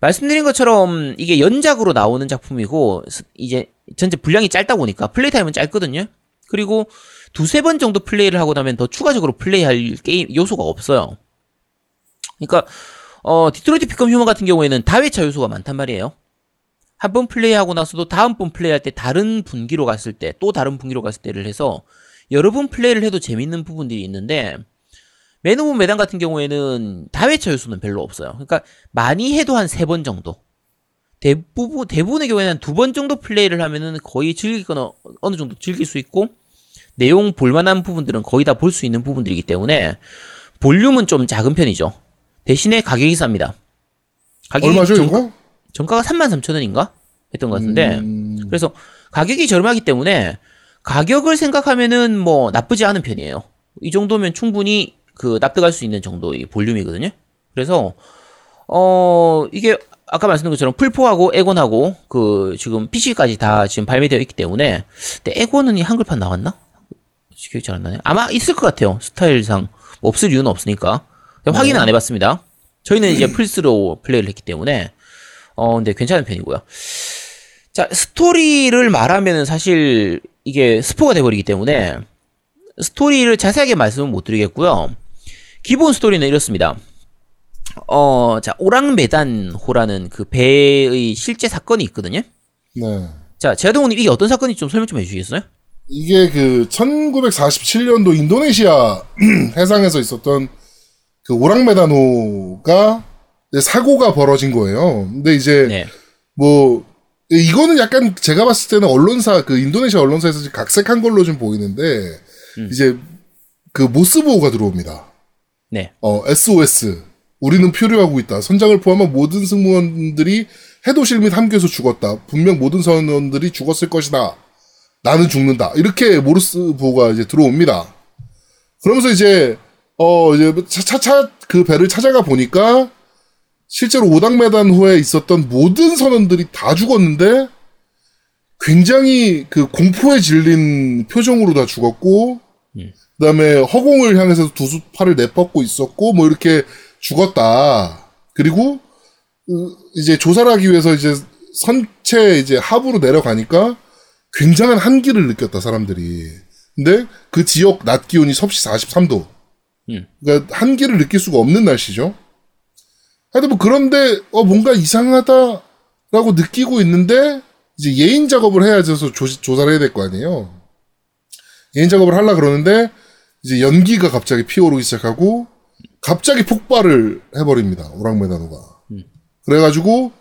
말씀드린 것처럼 이게 연작으로 나오는 작품이고, 스- 이제 전체 분량이 짧다 보니까 플레이 타임은 짧거든요. 그리고 두세 번 정도 플레이를 하고 나면 더 추가적으로 플레이할 게임 요소가 없어요. 그러니까 어 Detroit Become Human 같은 경우에는 다회차 요소가 많단 말이에요. 한 번 플레이하고 나서도 다음 번 플레이할 때 다른 분기로 갔을 때 또 다른 분기로 갔을 때를 해서 여러 번 플레이를 해도 재밌는 부분들이 있는데 Man of Medan 같은 경우에는 다회차 요소는 별로 없어요. 그러니까 많이 해도 한 세 번 정도. 대부분 대부분의 경우에는 두 번 정도 플레이를 하면은 거의 즐기거나 어느 정도 즐길 수 있고 내용 볼만한 부분들은 거의 다 볼 수 있는 부분들이기 때문에 볼륨은 좀 작은 편이죠. 대신에 가격이 쌉니다. 가격이 얼마죠 정- 이거? 정가가 33,000원인가? 했던 것 같은데 음, 그래서 가격이 저렴하기 때문에 가격을 생각하면은 뭐 나쁘지 않은 편이에요. 이 정도면 충분히 그 납득할 수 있는 정도의 볼륨이거든요. 그래서 어 이게 아까 말씀드린 것처럼 풀포하고 에곤하고 그 지금 PC까지 다 지금 발매되어 있기 때문에 근데 에곤은 이 한글판 나왔나? 기억이 잘 안 나네. 아마 있을 것 같아요. 스타일상 뭐 없을 이유는 없으니까 확인은 안 해봤습니다. 저희는 이제 플스로 플레이를 했기 때문에 어 근데 괜찮은 편이고요. 자, 스토리를 말하면은 사실 이게 스포가 돼버리기 때문에 스토리를 자세하게 말씀은 못 드리겠고요. 기본 스토리는 이렇습니다. 어, 자, 오랑메단호라는 그 배의 실제 사건이 있거든요. 네. 자, 제아동우님 이게 어떤 사건인지 좀 설명 좀 해주시겠어요? 이게 그 1947년도 인도네시아 해상에서 있었던 그 오랑메다노가 사고가 벌어진 거예요. 근데 이제 네. 뭐 이거는 약간 제가 봤을 때는 언론사 그 인도네시아 언론사에서 각색한 걸로 좀 보이는데 음. 이제 그 모스보호가 들어옵니다. 네. 어 SOS 우리는 표류하고 있다. 선장을 포함한 모든 승무원들이 해도실 및 함교에서 죽었다. 분명 모든 선원들이 죽었을 것이다. 나는 죽는다. 이렇게 모르스보가 이제 들어옵니다. 그러면서 이제 어 이제 차차 그 배를 찾아가 보니까 실제로 오당메단호에 있었던 모든 선원들이 다 죽었는데 굉장히 그 공포에 질린 표정으로 다 죽었고 그다음에 허공을 향해서 두 수- 팔을 내뻗고 있었고 뭐 이렇게 죽었다. 그리고 으, 이제 조사를 하기 위해서 이제 선체 이제 하부로 내려가니까 굉장한 한기를 느꼈다 사람들이. 근데 그 지역 낮 기온이 섭씨 43도. 음. 그러니까 한기를 느낄 수가 없는 날씨죠. 하여튼 뭐 그런데 어 뭔가 이상하다라고 느끼고 있는데 이제 예인 작업을 해야 돼서 조, 조사를 해야 될 거 아니에요. 예인 작업을 하려 그러는데 이제 연기가 갑자기 피어오르기 시작하고 갑자기 폭발을 해버립니다. 오랑메다노가. 그래가지고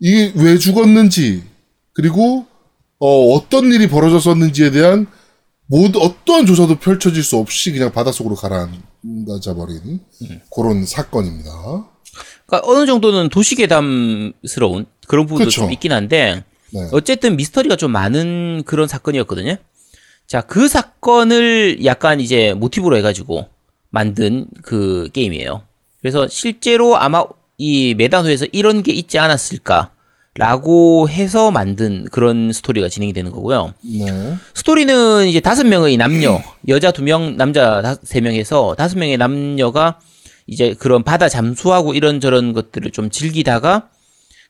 이게 왜 죽었는지 그리고 어, 어떤 일이 벌어졌었는지에 대한 모두 어떠한 조사도 펼쳐질 수 없이 그냥 바닷속으로 가라앉아 버린 그런 사건입니다. 그러니까 어느 정도는 도시괴담스러운 그런 부분도 그쵸. 좀 있긴 한데 네. 어쨌든 미스터리가 좀 많은 그런 사건이었거든요. 자, 그 사건을 약간 이제 모티브로 해가지고 만든 그 게임이에요. 그래서 실제로 아마 이 메단호에서 이런 게 있지 않았을까 라고 해서 만든 그런 스토리가 진행이 되는 거고요. 네. 스토리는 이제 다섯 명의 남녀, 여자 두 명, 남자 다- 세 명에서 다섯 명의 남녀가 이제 그런 바다 잠수하고 이런저런 것들을 좀 즐기다가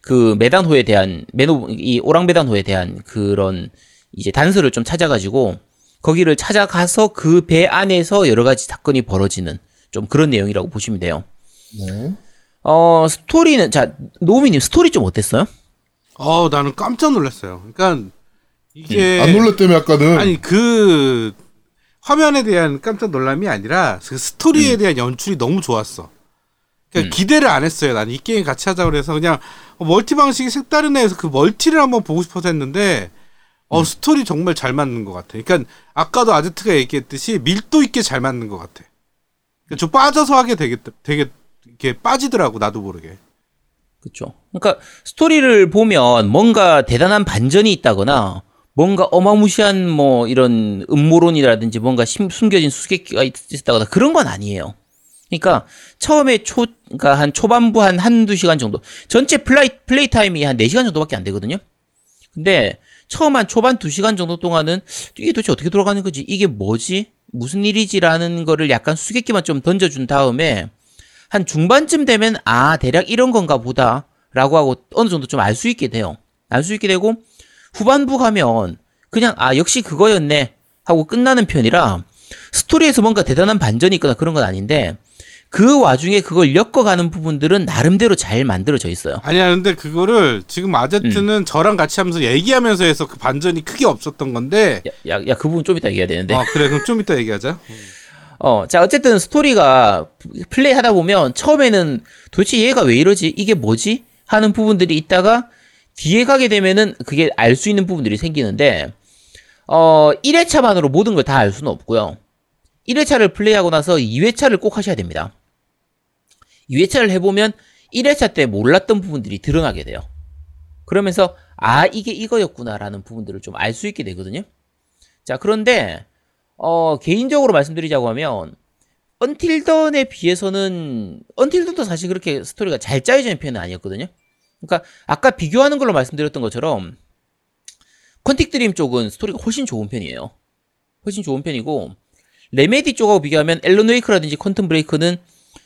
그 메단호에 대한 메노 이 오랑 메단호에 대한 그런 이제 단서를 좀 찾아가지고 거기를 찾아가서 그 배 안에서 여러 가지 사건이 벌어지는 좀 그런 내용이라고 보시면 돼요. 네. 어 스토리는 자 노미님 스토리 좀 어땠어요? 어 나는 깜짝 놀랐어요. 그러니까 이게 안 놀랬다며 아까는 아니 그 화면에 대한 깜짝 놀람이 아니라 그 스토리에 대한 연출이 너무 좋았어. 그러니까 기대를 안 했어요. 난 이 게임 같이 하자 그래서 그냥 어, 멀티 방식이 색다른 애에서 그 멀티를 한번 보고 싶어서 했는데 어 스토리 정말 잘 맞는 것 같아. 그러니까 아까도 아제트가 얘기했듯이 밀도 있게 잘 맞는 것 같아. 그러니까 저 빠져서 하게 되겠다. 되게 이렇게 빠지더라고 나도 모르게. 그렇죠. 그러니까 스토리를 보면 뭔가 대단한 반전이 있다거나 뭔가 어마무시한 뭐 이런 음모론이라든지 뭔가 심- 숨겨진 수수께끼가 있- 있다거나 그런 건 아니에요. 그러니까 처음에 초 그러니까 한 초반부 한 한두 시간 정도 전체 플레이 플레이 타임이 한 4시간 정도밖에 안 되거든요. 근데 처음 한 초반 2시간 정도 동안은 이게 도대체 어떻게 돌아가는 거지? 이게 뭐지? 무슨 일이지라는 거를 약간 수수께끼만 좀 던져준 다음에 한 중반쯤 되면 아 대략 이런 건가 보다 라고 하고 어느 정도 좀 알 수 있게 돼요. 알 수 있게 되고 후반부 가면 그냥 아 역시 그거였네 하고 끝나는 편이라 스토리에서 뭔가 대단한 반전이 있거나 그런 건 아닌데 그 와중에 그걸 엮어가는 부분들은 나름대로 잘 만들어져 있어요. 아니야, 근데 그거를 지금 아제트는 음. 저랑 같이 하면서 얘기하면서 해서 그 반전이 크게 없었던 건데. 야, 야, 야, 그 부분 좀 이따 얘기해야 되는데. 아, 그래, 그럼 좀 이따 얘기하자. 어, 자, 어쨌든 스토리가 플레이 하다 보면 처음에는 도대체 얘가 왜 이러지? 이게 뭐지? 하는 부분들이 있다가 뒤에 가게 되면은 그게 알 수 있는 부분들이 생기는데, 어, 1회차만으로 모든 걸 다 알 수는 없고요. 1회차를 플레이하고 나서 2회차를 꼭 하셔야 됩니다. 2회차를 해보면 1회차 때 몰랐던 부분들이 드러나게 돼요. 그러면서, 아, 이게 이거였구나라는 부분들을 좀 알 수 있게 되거든요. 자, 그런데, 어, 개인적으로 말씀드리자고 하면, 언틸던에 비해서는, 언틸던도 사실 그렇게 스토리가 잘 짜여져 있는 편은 아니었거든요. 그러니까, 아까 비교하는 걸로 말씀드렸던 것처럼, Quantic Dream 쪽은 스토리가 훨씬 좋은 편이에요. 훨씬 좋은 편이고, Remedy 쪽하고 비교하면 Alan Wake라든지 Quantum Break는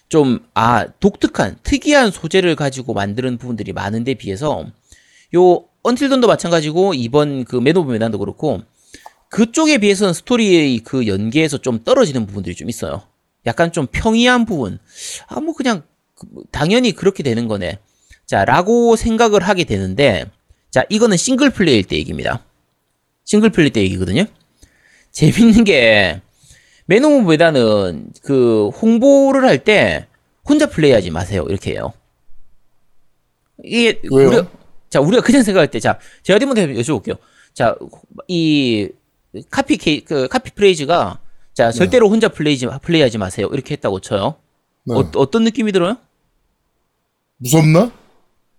좀, 아, 독특한, 특이한 소재를 가지고 만드는 부분들이 많은데 비해서, 요, Until Dawn도 마찬가지고, 이번 그 Man of Medan도 그렇고, 그쪽에 비해서는 스토리의 그 연계에서 좀 떨어지는 부분들이 좀 있어요. 약간 좀 평이한 부분. 아, 뭐 그냥, 그, 뭐 당연히 그렇게 되는 거네. 자, 라고 생각을 하게 되는데, 자, 이거는 싱글 플레이일 때 얘기입니다. 싱글 플레이 때 얘기거든요. 재밌는 게, Man of Medan은 그 홍보를 할 때 혼자 플레이하지 마세요. 이렇게 해요. 이게 왜요? 우리가 자 우리가 그냥 생각할 때 자 제가 어디 한번 여쭤볼게요. 자 이 카피 케이 그 카피 프레이즈가 자 절대로 혼자 플레이지 플레이하지 마세요. 이렇게 했다고 쳐요. 네. 어, 어떤 느낌이 들어요? 무섭나?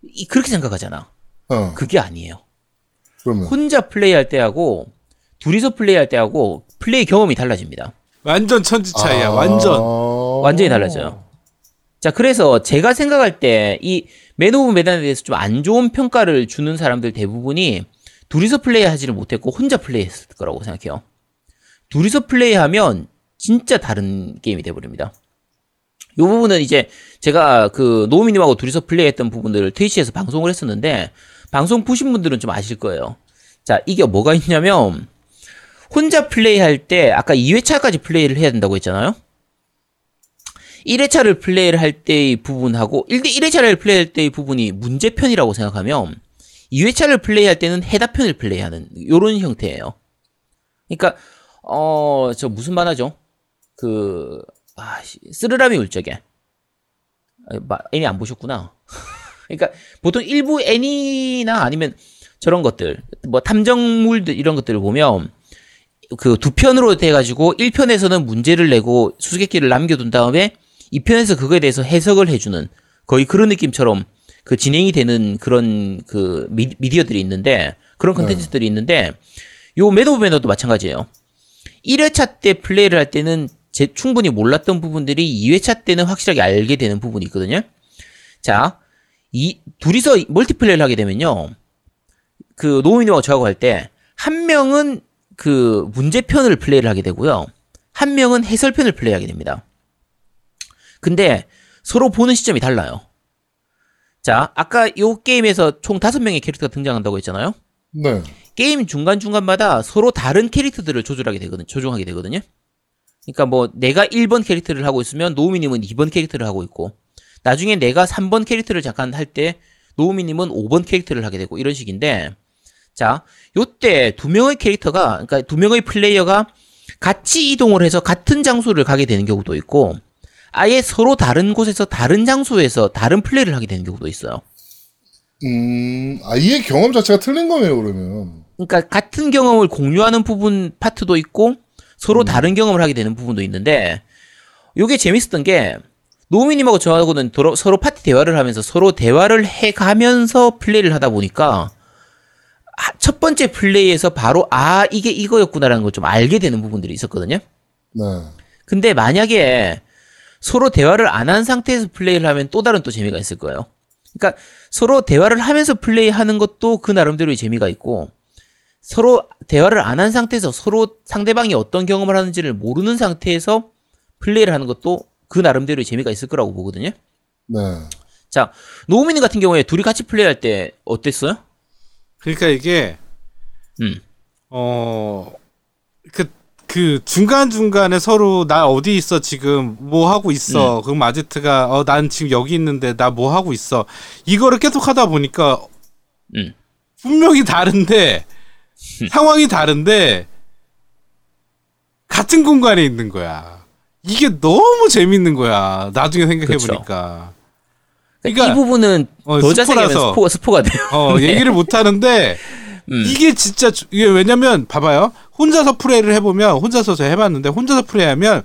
이, 그렇게 생각하잖아. 어, 그게 아니에요. 그러면. 혼자 플레이할 때하고 둘이서 플레이할 때하고 플레이 경험이 달라집니다. 완전 천지 차이야, 아. 완전. 완전히 달라져요. 자, 그래서 제가 생각할 때 이 Man of Medan에 대해서 좀 안 좋은 평가를 주는 사람들 대부분이 둘이서 플레이하지를 못했고 혼자 플레이했을 거라고 생각해요. 둘이서 플레이하면 진짜 다른 게임이 돼버립니다. 이 부분은 이제 제가 그 노우미님하고 둘이서 플레이했던 부분들을 트위치에서 방송을 했었는데 방송 보신 분들은 좀 아실 거예요. 자 이게 뭐가 있냐면 혼자 플레이할 때 아까 2회차까지 플레이를 해야 된다고 했잖아요. 1회차를 플레이를 할 때의 부분하고 1회차를 플레이할 때의 부분이 문제편이라고 생각하면 2회차를 플레이할 때는 해답편을 플레이하는 요런 형태예요. 그러니까 어 저 무슨 만화죠? 그 아, 씨, 쓰르라미 울적에 아, 마- 애니 안 보셨구나. 그러니까 보통 일부 애니나 아니면 저런 것들 뭐 탐정물들 이런 것들을 보면 그 두 편으로 돼 가지고 1편에서는 문제를 내고 수수께끼를 남겨 둔 다음에 2편에서 그거에 대해서 해석을 해 주는 거의 그런 느낌처럼 그 진행이 되는 그런 그 미, 미디어들이 있는데 그런 컨텐츠들이 있는데 요 Man of Medan도 마찬가지예요. 1회차 때 플레이를 할 때는 제 충분히 몰랐던 부분들이 2회차 때는 확실하게 알게 되는 부분이 있거든요. 자, 이 둘이서 멀티플레이를 하게 되면요. 그 노우미님하고 저하고 할 때 한 명은 그 문제편을 플레이를 하게 되고요. 한 명은 해설편을 플레이하게 됩니다. 근데 서로 보는 시점이 달라요. 자, 아까 요 게임에서 총 다섯 명의 캐릭터가 등장한다고 했잖아요. 네. 게임 중간중간마다 서로 다른 캐릭터들을 조절하게 되거든, 조종하게 되거든요. 그러니까 뭐 내가 1번 캐릭터를 하고 있으면 노우미 님은 2번 캐릭터를 하고 있고 나중에 내가 3번 캐릭터를 잠깐 할 때 노우미 님은 5번 캐릭터를 하게 되고 이런 식인데 자, 요때 두 명의 캐릭터가 그러니까 두 명의 플레이어가 같이 이동을 해서 같은 장소를 가게 되는 경우도 있고 아예 서로 다른 곳에서 다른 장소에서 다른 플레이를 하게 되는 경우도 있어요. 음, 아예 경험 자체가 틀린 거네요, 그러면. 그러니까 같은 경험을 공유하는 부분 파트도 있고 서로 다른 경험을 하게 되는 부분도 있는데 요게 재밌었던 게 노미님하고 저하고는 도로- 서로 파티 대화를 하면서 서로 대화를 해가면서 플레이를 하다 보니까 아, 첫 번째 플레이에서 바로 아 이게 이거였구나라는 걸 좀 알게 되는 부분들이 있었거든요. 네. 근데 만약에 서로 대화를 안 한 상태에서 플레이를 하면 또 다른 또 재미가 있을 거예요. 그러니까 서로 대화를 하면서 플레이하는 것도 그 나름대로의 재미가 있고 서로 대화를 안 한 상태에서 서로 상대방이 어떤 경험을 하는지를 모르는 상태에서 플레이를 하는 것도 그 나름대로의 재미가 있을 거라고 보거든요. 네. 자, 노우미님 같은 경우에 둘이 같이 플레이할 때 어땠어요? 그러니까 이게 음. 어, 그, 그, 중간 중간에 서로, 나 어디 있어, 지금, 뭐 하고 있어. 그럼 아제트가, 어, 난 지금 여기 있는데, 나 뭐 하고 있어. 이거를 계속 하다 보니까, 음. 분명히 다른데, 상황이 다른데, 같은 공간에 있는 거야. 이게 너무 재밌는 거야. 나중에 생각해 보니까. 그러니까 이 그러니까, 부분은 어, 더 스포라서. 스포, 스포가 돼요. 어, 네. 얘기를 못 하는데, 음. 이게 진짜 주- 이게 왜냐면 봐봐요. 혼자서 플레이를 해보면 혼자서 저 해봤는데 혼자서 플레이하면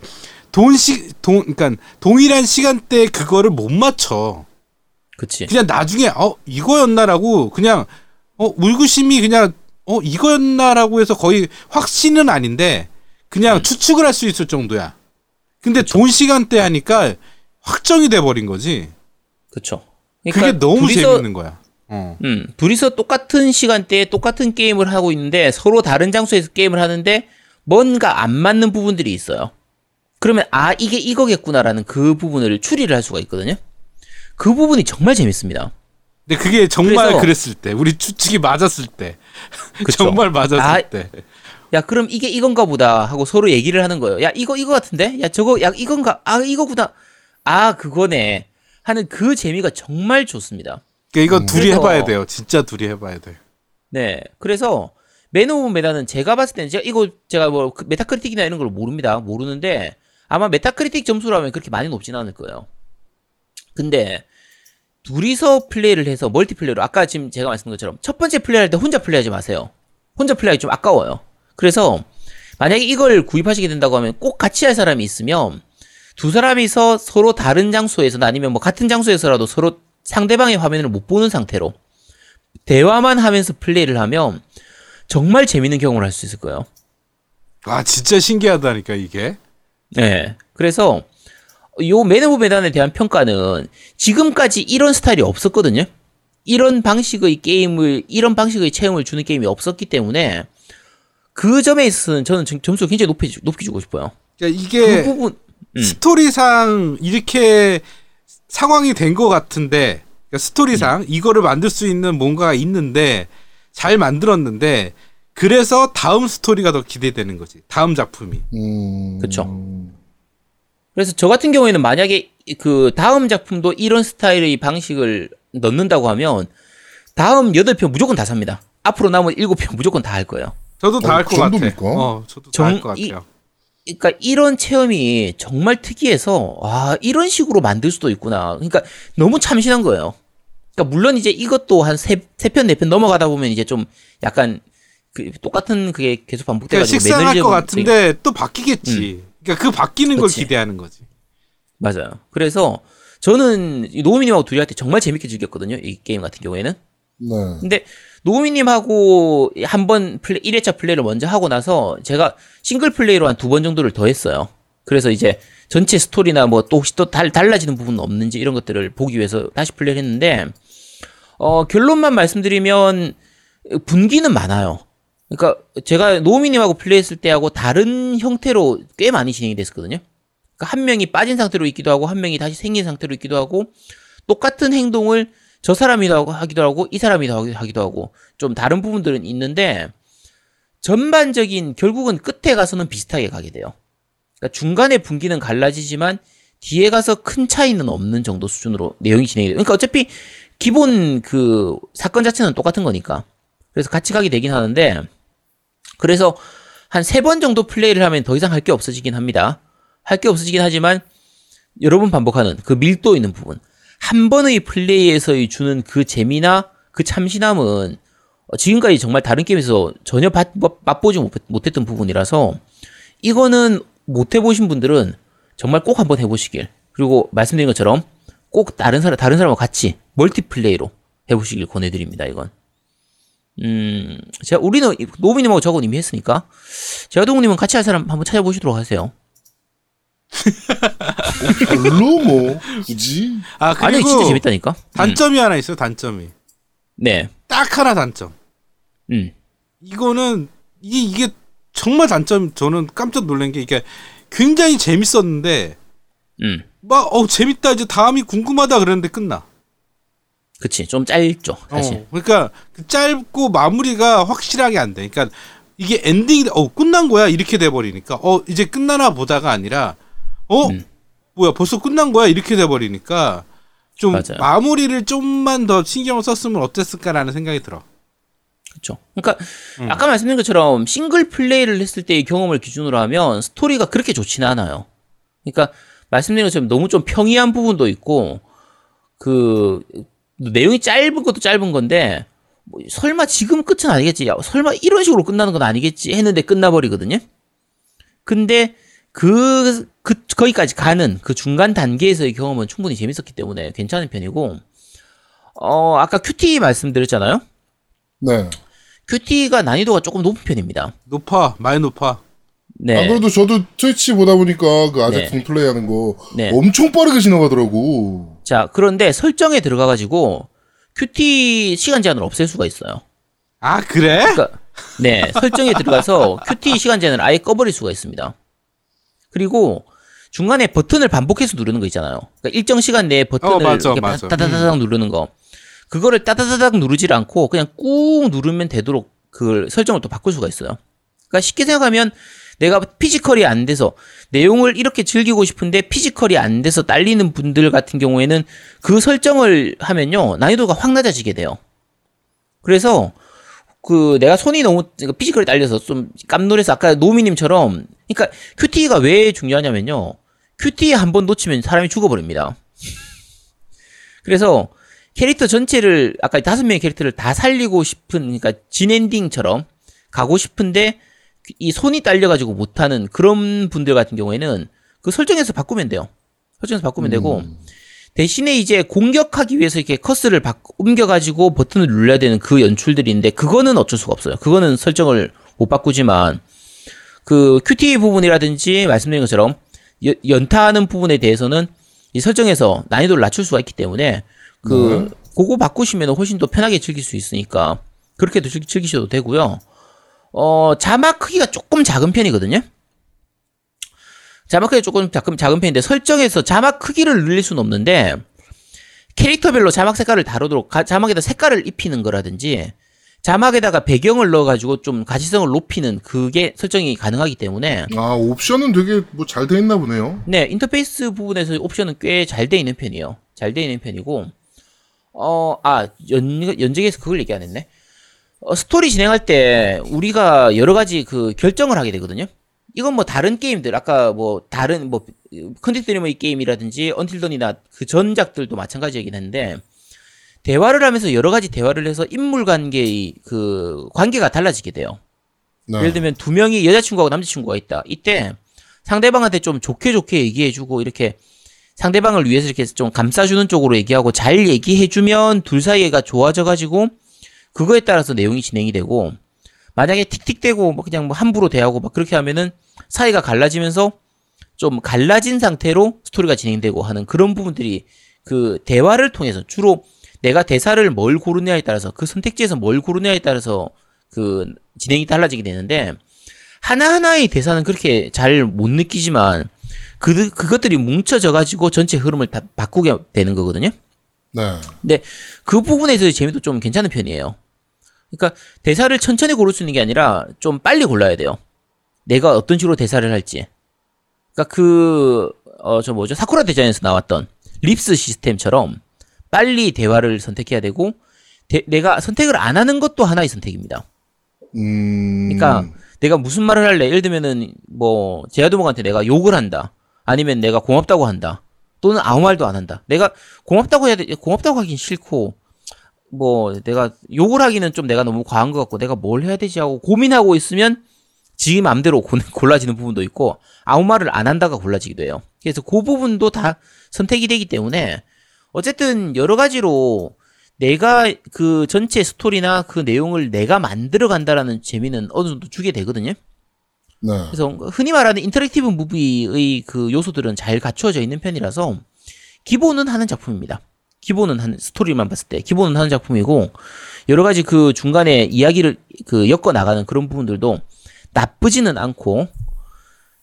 동시동 그러니까 동일한 시간대에 그거를 못 맞춰. 그치. 그냥 나중에 어 이거였나라고 그냥 어 물구심이 그냥 어 이거였나라고 해서 거의 확신은 아닌데 그냥 추측을 할 수 있을 정도야. 근데 동 시간대 하니까 확정이 돼 버린 거지. 그쵸. 그게 너무 그러니까 둘이서 재밌는 거야 어. 음, 둘이서 똑같은 시간대에 똑같은 게임을 하고 있는데 서로 다른 장소에서 게임을 하는데 뭔가 안 맞는 부분들이 있어요. 그러면 아 이게 이거겠구나라는 그 부분을 추리를 할 수가 있거든요. 그 부분이 정말 재밌습니다. 근데 그게 정말 그래서- 그랬을 때 우리 추측이 맞았을 때. 정말 맞았을 아, 때 야 그럼 이게 이건가 보다 하고 서로 얘기를 하는 거예요. 야 이거 이거 같은데? 야 저거 야 이건가? 아 이거구나. 아 그거네. 하는 그 재미가 정말 좋습니다. 그러니까 이거 둘이 그래서- 해봐야 돼요. 진짜 둘이 해봐야 돼. 네. 그래서 Man of Medan은 제가 봤을 때는 제가 이거 제가 뭐그 Metacritic이나 이런 걸 모릅니다. 모르는데 아마 Metacritic 점수로 하면 그렇게 많이 높진 않을 거예요. 근데 둘이서 플레이를 해서 멀티플레이로 아까 지금 제가 말씀드린 것처럼 첫 번째 플레이할 때 혼자 플레이하지 마세요. 혼자 플레이하기 좀 아까워요. 그래서 만약에 이걸 구입하시게 된다고 하면 꼭 같이 할 사람이 있으면 두 사람이서 서로 다른 장소에서나 아니면 뭐 같은 장소에서라도 서로 상대방의 화면을 못 보는 상태로 대화만 하면서 플레이를 하면 정말 재밌는 경험을 할 수 있을 거예요. 아 진짜 신기하다니까 이게. 네. 그래서 요 Man of Medan에 대한 평가는 지금까지 이런 스타일이 없었거든요. 이런 방식의 게임을 이런 방식의 체험을 주는 게임이 없었기 때문에 그 점에 있어서는 저는 점- 점수 굉장히 높이 주- 높이 주고 싶어요. 그러니까 그 이게 부분 음. 스토리상 이렇게 상황이 된 것 같은데 그러니까 스토리상 음. 이거를 만들 수 있는 뭔가가 있는데 잘 만들었는데 그래서 다음 스토리가 더 기대되는 거지. 다음 작품이. 음. 그쵸. 그래서 저 같은 경우에는 만약에 그 다음 작품도 이런 스타일의 방식을 넣는다고 하면 다음 8편 무조건 다 삽니다. 앞으로 남은 7편 무조건 다 할 거예요. 저도 다 어, 할그것 같아. 정도입니까? 어, 저도 다 정- 할것 이- 같아요. 그러니까 이런 체험이 정말 특이해서 아 이런 식으로 만들 수도 있구나. 그러니까 너무 참신한 거예요. 그러니까 물론 이제 이것도 한 세 세 편 네 편 넘어가다 보면 이제 좀 약간 그 똑같은 그게 계속 그러니까 반복돼가지고 식상할 매너리즘 것 같은데 또 바뀌겠지. 그러니까 그 바뀌는 걸 그치. 기대하는 거지. 맞아요. 그래서 저는 이 노우미님하고 둘이 할 때 정말 재밌게 즐겼거든요. 이 게임 같은 경우에는. 네. 근데 노우미님하고 한 번 플레이, 1회차 플레이를 먼저 하고 나서 제가 싱글 플레이로 한 두 번 정도를 더 했어요. 그래서 이제 전체 스토리나 뭐 또 혹시 또 달, 달라지는 부분은 없는지 이런 것들을 보기 위해서 다시 플레이를 했는데, 어, 결론만 말씀드리면 분기는 많아요. 그러니까 제가 노우미님하고 플레이했을 때하고 다른 형태로 꽤 많이 진행이 됐었거든요. 그러니까 한 명이 빠진 상태로 있기도 하고 한 명이 다시 생긴 상태로 있기도 하고 똑같은 행동을 저 사람이 더 하기도 하고 이 사람이 더 하기도 하고 좀 다른 부분들은 있는데 전반적인 결국은 끝에 가서는 비슷하게 가게 돼요. 그러니까 중간에 분기는 갈라지지만 뒤에 가서 큰 차이는 없는 정도 수준으로 내용이 진행이 돼요. 그러니까 어차피 기본 그 사건 자체는 똑같은 거니까. 그래서 같이 가게 되긴 하는데 그래서 한 세 번 정도 플레이를 하면 더 이상 할 게 없어지긴 합니다. 할 게 없어지긴 하지만 여러 번 반복하는 그 밀도 있는 부분. 한 번의 플레이에서의 주는 그 재미나 그 참신함은 어, 지금까지 정말 다른 게임에서 전혀 맛, 맛보지 못- 못했던 부분이라서 이거는 못 해보신 분들은 정말 꼭 한번 해보시길. 그리고 말씀드린 것처럼 꼭 다른 사람, 다른 사람과 같이 멀티플레이로 해보시길 권해드립니다, 이건. 음, 제가, 우리는, 노비님하고 저건 이미 했으니까, 제아동님은 같이 할 사람 한번 찾아보시도록 하세요. 별로 뭐 굳이 아 아니, 그리고 진짜 재밌다니까? 음. 단점이 하나 있어요. 단점이 네. 딱 하나 단점. 음. 이거는 이게 이게 정말 단점. 저는 깜짝 놀란 게 이게 굉장히 재밌었는데 음. 막 어 재밌다 이제 다음이 궁금하다 그랬는데 끝나. 그치. 좀 짧죠, 사실. 어, 그러니까 그 짧고 마무리가 확실하게 안 돼. 그러니까 이게 엔딩이 어 끝난 거야 이렇게 돼 버리니까 어 이제 끝나나 보다가 아니라 어 음. 뭐야 벌써 끝난 거야 이렇게 돼 버리니까 좀 맞아요. 마무리를 좀만 더 신경을 썼으면 어땠을까라는 생각이 들어. 그렇죠. 그러니까 아까 말씀드린 것처럼 싱글 플레이를 했을 때의 경험을 기준으로 하면 스토리가 그렇게 좋지는 않아요. 그러니까 말씀드린 것처럼 너무 좀 평이한 부분도 있고 그 내용이 짧은 것도 짧은 건데 뭐 설마 지금 끝은 아니겠지? 야, 설마 이런 식으로 끝나는 건 아니겠지? 했는데 끝나버리거든요. 근데 그, 그, 거기까지 가는 그 중간 단계에서의 경험은 충분히 재밌었기 때문에 괜찮은 편이고, 어, 아까 큐티 말씀드렸잖아요? 네. 큐티가 난이도가 조금 높은 편입니다. 높아 많이 높아. 네. 안 그래도 저도 Twitch 보다 보니까 그 아재 네. 들 플레이 하는 거 네. 엄청 빠르게 지나가더라고. 자, 그런데 설정에 들어가가지고 QTE 시간 제한을 없앨 수가 있어요. 아 그래? 그러니까, 네, 설정에 들어가서 QTE 시간 제한을 아예 꺼버릴 수가 있습니다. 그리고 중간에 버튼을 반복해서 누르는 거 있잖아요. 그러니까 일정 시간 내에 버튼을 어, 맞아, 이렇게 맞아. 따다다닥 누르는 거. 그거를 따다다닥 누르질 않고 그냥 꾹 누르면 되도록 그 설정을 또 바꿀 수가 있어요. 그러니까 쉽게 생각하면 내가 physical이 안 돼서 내용을 이렇게 즐기고 싶은데 physical이 안 돼서 딸리는 분들 같은 경우에는 그 설정을 하면요 난이도가 확 낮아지게 돼요. 그래서 그 내가 손이 너무 physical이 딸려서 좀 깜놀해서 아까 노미님처럼 그러니까 QTE가 왜 중요하냐면요 QTE 한 번 놓치면 사람이 죽어버립니다. 그래서 캐릭터 전체를 아까 다섯 명의 캐릭터를 다 살리고 싶은 그러니까 진엔딩처럼 가고 싶은데 이 손이 딸려가지고 못하는 그런 분들 같은 경우에는 그 설정에서 바꾸면 돼요. 설정에서 바꾸면 되고 대신에 이제 공격하기 위해서 이렇게 커스를 바, 옮겨가지고 버튼을 눌러야 되는 그 연출들인데 그거는 어쩔 수가 없어요. 그거는 설정을 못 바꾸지만 그 큐티 부분이라든지 말씀드린 것처럼 연- 연타하는 부분에 대해서는 이 설정에서 난이도를 낮출 수가 있기 때문에 그 그거 바꾸시면 훨씬 더 편하게 즐길 수 있으니까 그렇게도 즐, 즐기셔도 되고요. 어 자막 크기가 조금 작은 편이거든요. 자막 크기 조금 작은, 작은 편인데 설정에서 자막 크기를 늘릴 수는 없는데 캐릭터별로 자막 색깔을 다루도록 가- 자막에다 색깔을 입히는 거라든지 자막에다가 배경을 넣어가지고 좀 가시성을 높이는 그게 설정이 가능하기 때문에 아 옵션은 되게 뭐 잘 돼 있나 보네요. 네 인터페이스 부분에서 옵션은 꽤 잘 돼 있는 편이에요. 잘 돼 있는 편이고 어아 연적에서 그걸 얘기 안 했네. 어, 스토리 진행할 때 우리가 여러 가지 그 결정을 하게 되거든요. 이건 뭐 다른 게임들 아까 뭐 다른 뭐 Quantic Dream의 게임이라든지 Until Dawn이나 그 전작들도 마찬가지이긴 한데 대화를 하면서 여러 가지 대화를 해서 인물 관계의 그 관계가 달라지게 돼요. 네. 예를 들면 두 명이 여자친구하고 남자친구가 있다. 이때 상대방한테 좀 좋게 좋게 얘기해주고 이렇게 상대방을 위해서 이렇게 좀 감싸주는 쪽으로 얘기하고 잘 얘기해주면 둘 사이가 좋아져가지고 그거에 따라서 내용이 진행이 되고 만약에 틱틱대고 뭐 그냥 뭐 함부로 대하고 막 그렇게 하면은 사이가 갈라지면서 좀 갈라진 상태로 스토리가 진행되고 하는 그런 부분들이 그 대화를 통해서 주로 내가 대사를 뭘 고르냐에 따라서 그 선택지에서 뭘 고르냐에 따라서 그 진행이 달라지게 되는데 하나하나의 대사는 그렇게 잘 못 느끼지만 그 그것들이 뭉쳐져 가지고 전체 흐름을 다 바꾸게 되는 거거든요. 네. 근데 그 부분에 있어서 재미도 좀 괜찮은 편이에요. 그러니까 대사를 천천히 고를 수 있는 게 아니라 좀 빨리 골라야 돼요. 내가 어떤 식으로 대사를 할지. 그러니까 그 어 저 뭐죠 사쿠라 대전에서 나왔던 립스 시스템처럼 빨리 대화를 선택해야 되고 대- 내가 선택을 안 하는 것도 하나의 선택입니다. 음. 그러니까 내가 무슨 말을 할래? 예를 들면은 뭐 제아도목한테 내가 욕을 한다. 아니면 내가 고맙다고 한다. 또는 아무 말도 안 한다. 내가 고맙다고 해야 돼. 고맙다고 하긴 싫고 뭐 내가 욕을 하기는 좀 내가 너무 과한 것 같고 내가 뭘 해야 되지 하고 고민하고 있으면 지 맘대로 고- 골라지는 부분도 있고 아무 말을 안 한다가 골라지기도 해요. 그래서 그 부분도 다 선택이 되기 때문에 어쨌든 여러 가지로 내가 그 전체 스토리나 그 내용을 내가 만들어 간다라는 재미는 어느 정도 주게 되거든요. 네. 그래서 흔히 말하는 interactive movie의 그 요소들은 잘 갖추어져 있는 편이라서 기본은 하는 작품입니다. 기본은 하는 스토리만 봤을 때 기본은 하는 작품이고 여러 가지 그 중간에 이야기를 그 엮어 나가는 그런 부분들도 나쁘지는 않고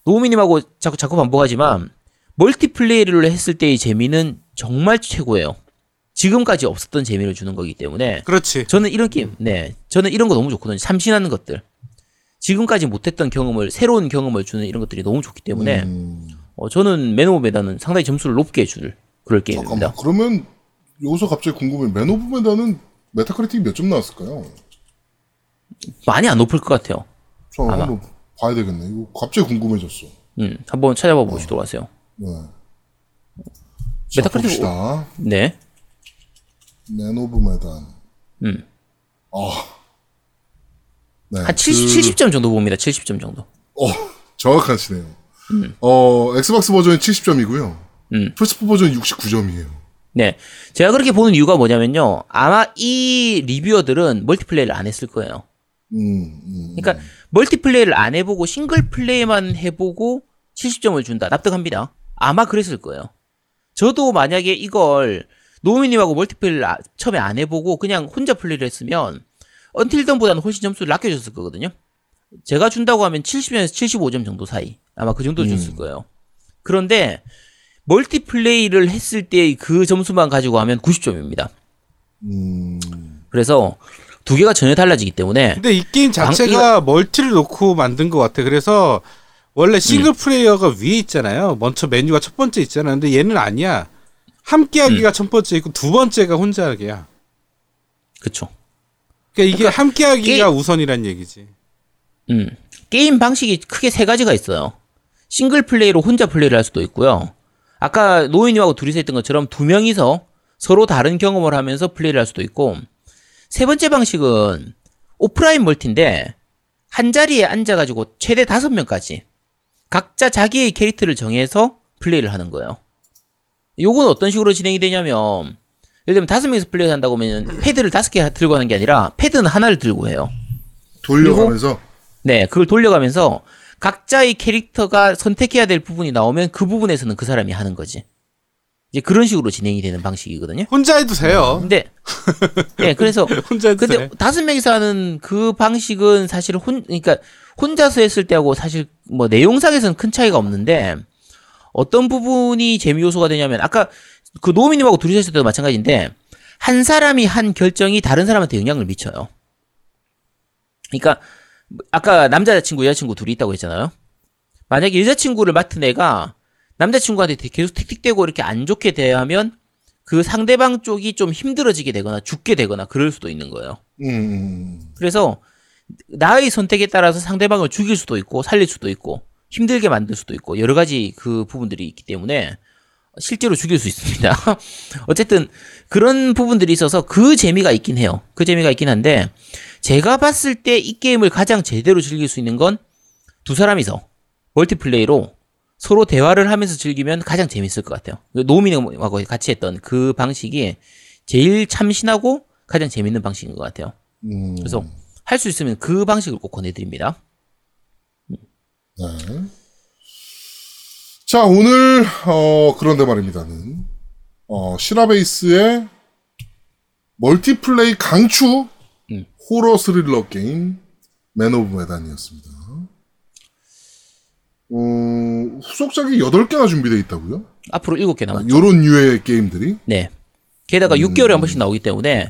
노미님하고 자꾸 자꾸 반복하지만 multiplay를 했을 때의 재미는 정말 최고예요. 지금까지 없었던 재미를 주는 거기 때문에 그렇지. 저는 이런 게임, 네. 저는 이런 거 너무 좋거든요. 참신하는 것들. 지금까지 못했던 경험을, 새로운 경험을 주는 이런 것들이 너무 좋기 때문에, 음. 어, 저는 Man of Medan은 상당히 점수를 높게 줄 그럴 게임입니다. 잠깐만. 그러면 여기서 갑자기 궁금해. Man of Medan은 Metacritic 몇 점 나왔을까요? 많이 안 높을 것 같아요. 저 아마. 한번 봐야 되겠네. 이거 갑자기 궁금해졌어. 음, 한번 찾아봐 보시도록 하세요. 네. 자, Metacritic 봅시다. 네. Man of Medan. 음. 아. 네. 한 70, 그- 70점 정도 봅니다. 70점 정도. 어, 정확하시네요. 어, Xbox 버전이 70점이고요. 음. 플스4 버전이 69점이에요. 네. 제가 그렇게 보는 이유가 뭐냐면요. 아마 이 reviewer들은 multiplay를 안 했을 거예요. 음, 음. 그러니까 multiplay를 안 해보고 single play만 해보고 70점을 준다. 납득합니다. 아마 그랬을 거예요. 저도 만약에 이걸 노미님하고 멀티플레이를 아- 처음에 안 해보고 그냥 혼자 플레이를 했으면 언틸던보다는 훨씬 점수를 낮게줬을 거거든요. 제가 준다고 하면 70점에서 75점 정도 사이. 아마 그 정도 줬을 거예요. 그런데 멀티플레이를 했을 때그 점수만 가지고 하면 90점입니다. 음, 그래서 두 개가 전혀 달라지기 때문에 근데 이 게임 자체가 멀티를 놓고 만든 것 같아. 그래서 원래 single player가 위에 있잖아요. 먼저 메뉴가 첫 번째 있잖아. 근데 얘는 아니야. 함께하기가 첫 번째 있고 두 번째가 혼자하기야. 그쵸. 그러니까 이게 함께하기가 게임- 우선이란 얘기지. 음. 게임 방식이 크게 세 가지가 있어요. single play로 혼자 플레이를 할 수도 있고요. 아까 노미님하고 둘이서 했던 것처럼 두 명이서 서로 다른 경험을 하면서 플레이를 할 수도 있고, 세 번째 방식은 오프라인 멀티인데, 한 자리에 앉아가지고 최대 다섯 명까지 각자 자기의 캐릭터를 정해서 플레이를 하는 거예요. 요건 어떤 식으로 진행이 되냐면, 예를 들면 다섯 명이서 플레이를 한다고 하면 패드를 다섯 개 들고 하는 게 아니라 패드는 하나를 들고 해요. 돌려가면서 네, 그걸 돌려가면서 각자의 캐릭터가 선택해야 될 부분이 나오면 그 부분에서는 그 사람이 하는 거지. 이제 그런 식으로 진행이 되는 방식이거든요. 혼자 해도 돼요. 근데 네, 그래서 혼자 근데 돼. 다섯 명이서 하는 그 방식은 사실 혼 그러니까 혼자서 했을 때하고 사실 뭐 내용상에서는 큰 차이가 없는데 어떤 부분이 재미 요소가 되냐면 아까 그 노미님하고 둘이 했을 때도 마찬가지인데 한 사람이 한 결정이 다른 사람한테 영향을 미쳐요. 그러니까 아까 남자친구 여자친구 둘이 있다고 했잖아요. 만약에 여자친구를 맡은 애가 남자친구한테 계속 틱틱대고 이렇게 안 좋게 대하면 그 상대방 쪽이 좀 힘들어지게 되거나 죽게 되거나 그럴 수도 있는 거예요. 음, 그래서 나의 선택에 따라서 상대방을 죽일 수도 있고 살릴 수도 있고 힘들게 만들 수도 있고 여러 가지 그 부분들이 있기 때문에 실제로 죽일 수 있습니다. 어쨌든 그런 부분들이 있어서 그 재미가 있긴 해요. 그 재미가 있긴 한데 제가 봤을 때 이 게임을 가장 제대로 즐길 수 있는 건 두 사람이서 멀티플레이로 서로 대화를 하면서 즐기면 가장 재밌을 것 같아요. 노미님하고 같이 했던 그 방식이 제일 참신하고 가장 재밌는 방식인 것 같아요. 음, 그래서 할 수 있으면 그 방식을 꼭 권해드립니다. 네. 자, 오늘, 어, 그런데 말입니다는, 어, 시라베이스의 멀티플레이 강추 음. 호러 스릴러 게임, Man of Medan이었습니다. 어, 후속작이 8개나 준비되어 있다고요? 앞으로 7개 남았죠. 요런 류의 게임들이? 네. 게다가 6개월에 한 번씩 나오기 때문에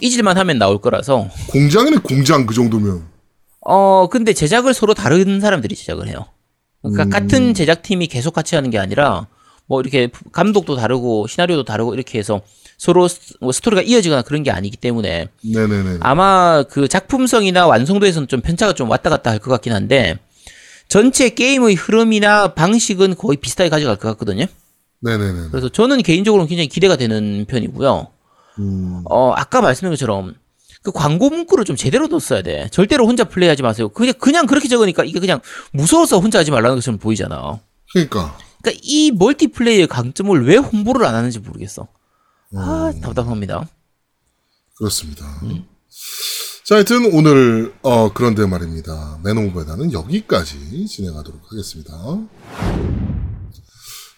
잊을만 하면 나올 거라서 공장이네, 공장, 그 정도면. 어 근데 제작을 서로 다른 사람들이 제작을 해요. 그러니까 음. 같은 제작팀이 계속 같이 하는 게 아니라 뭐 이렇게 감독도 다르고 시나리오도 다르고 이렇게 해서 서로 스- 뭐 스토리가 이어지거나 그런 게 아니기 때문에 네네네. 아마 그 작품성이나 완성도에서는 좀 편차가 좀 왔다 갔다 할 것 같긴 한데 전체 게임의 흐름이나 방식은 거의 비슷하게 가져갈 것 같거든요. 네네네. 그래서 저는 개인적으로는 굉장히 기대가 되는 편이고요. 음, 어, 아까 말씀드린 것처럼 그 광고 문구를 좀 제대로 뒀어야 돼. 절대로 혼자 플레이하지 마세요. 그냥 그냥 그렇게 적으니까 이게 그냥 무서워서 혼자 하지 말라는 것처럼 보이잖아. 그러니까. 그러니까 이 멀티플레이의 강점을 왜 홍보를 안 하는지 모르겠어. 아, 답답합니다. 그렇습니다. 자, 하여튼 오늘 어 그런데 말입니다. Man of Medan은 여기까지 진행하도록 하겠습니다.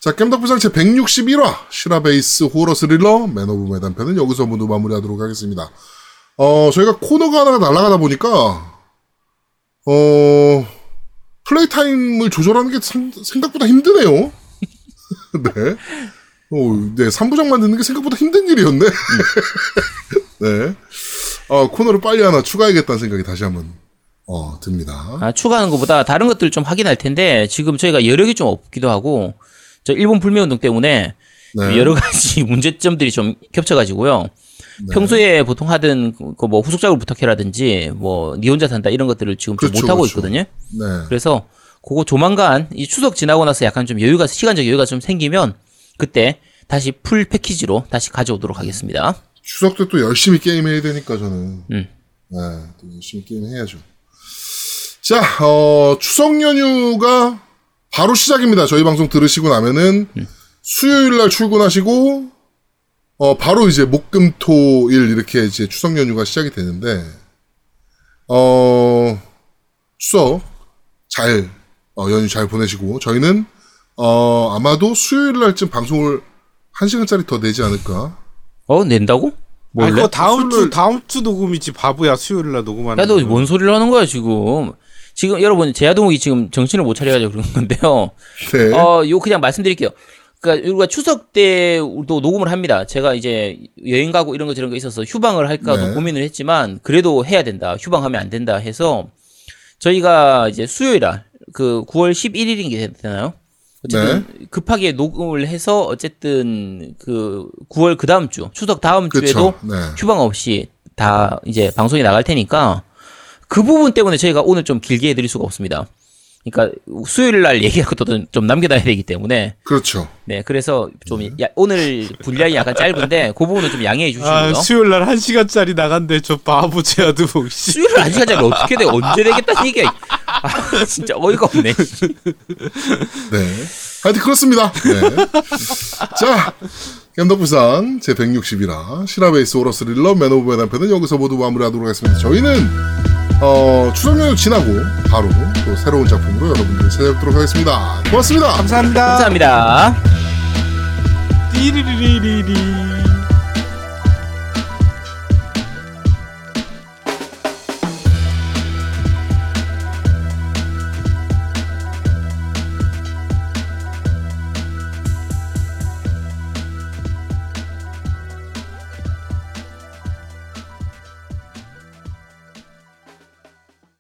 자, 겜덕비상 제 161화 실화 base 호러 스릴러 Man of Medan 편은 여기서 모두 마무리하도록 하겠습니다. 어, 저희가 코너가 하나가 날아가다 보니까 어 play time을 조절하는 게 상- 생각보다 힘드네요. 네. 어, 네, 3부작 만드는 게 생각보다 힘든 일이었네. 네. 어, 코너를 빨리 하나 추가해야겠다는 생각이 다시 한번, 어, 듭니다. 아, 추가하는 것보다 다른 것들을 좀 확인할 텐데 지금 저희가 여력이 좀 없기도 하고 저 일본 불매 운동 때문에 네. 여러 가지 문제점들이 좀 겹쳐 가지고요. 네. 평소에 보통 하던 그 뭐 후속작을 부탁해라든지 뭐 니 혼자 산다 이런 것들을 지금 좀 그렇죠, 못 하고 그렇죠. 있거든요. 네. 그래서 그거 조만간 이 추석 지나고 나서 약간 좀 여유가 시간적 여유가 좀 생기면 그때 다시 풀 패키지로 다시 가져오도록 하겠습니다. 추석 때 또 열심히 게임해야 되니까 저는. 음. 네, 또 열심히 게임해야죠. 자, 어, 추석 연휴가 바로 시작입니다. 저희 방송 들으시고 나면은 수요일 날 출근하시고 어, 바로 이제 목금토일 이렇게 이제 추석 연휴가 시작이 되는데 어, 추석 잘 어, 연휴 잘 보내시고 저희는 어, 아마도 수요일 날쯤 방송을 1시간짜리 더 내지 않을까? 어 낸다고? 아? 그거 다음 주 다음 주 녹음이지 바보야 수요일 날 녹음하는. 야너 거. 뭔 소리를 하는 거야 지금? 지금 여러분 제아동욱이 지금 정신을 못 차려가지고 그런 건데요. 네. 어, 요 그냥 말씀드릴게요. 그러니까 우리가 추석 때도 녹음을 합니다. 제가 이제 여행 가고 이런 거 저런 거 있어서 휴방을 할까도 네. 고민을 했지만 그래도 해야 된다. 휴방하면 안 된다 해서 저희가 이제 수요일 날그 9월 11일인 되나요? 어쨌든 네. 급하게 녹음을 해서 어쨌든 그 9월 그 다음 주 추석 다음 주에도. 네. 휴방 없이 다 이제 방송이 나갈 테니까 그 부분 때문에 저희가 오늘 좀 길게 해드릴 수가 없습니다. 그러니까 수요일 날 얘기할 것도 좀 남겨놔야 되기 때문에 그렇죠. 네 그래서 좀 야- 오늘 분량이 약간 짧은데 그 부분은 좀 양해해 주시고요. 아 수요일 날 1시간짜리 나간대 저 바보 제아도 씨. 수요일 안 시간짜리 어떻게 돼? 언제 되겠다는 얘기야. 아, 진짜 어이가 없네. 네. 하여튼 그렇습니다. 네. 자, 겜덕비상 제161화 실화 base 호러 스릴러 Man of Medan 편은 여기서 모두 마무리하도록 하겠습니다. 저희는 어, 추석 연휴 지나고 바로 또 새로운 작품으로 여러분들을 찾아뵙도록 하겠습니다. 고맙습니다. 감사합니다. 감사합니다. 띠리리리리리.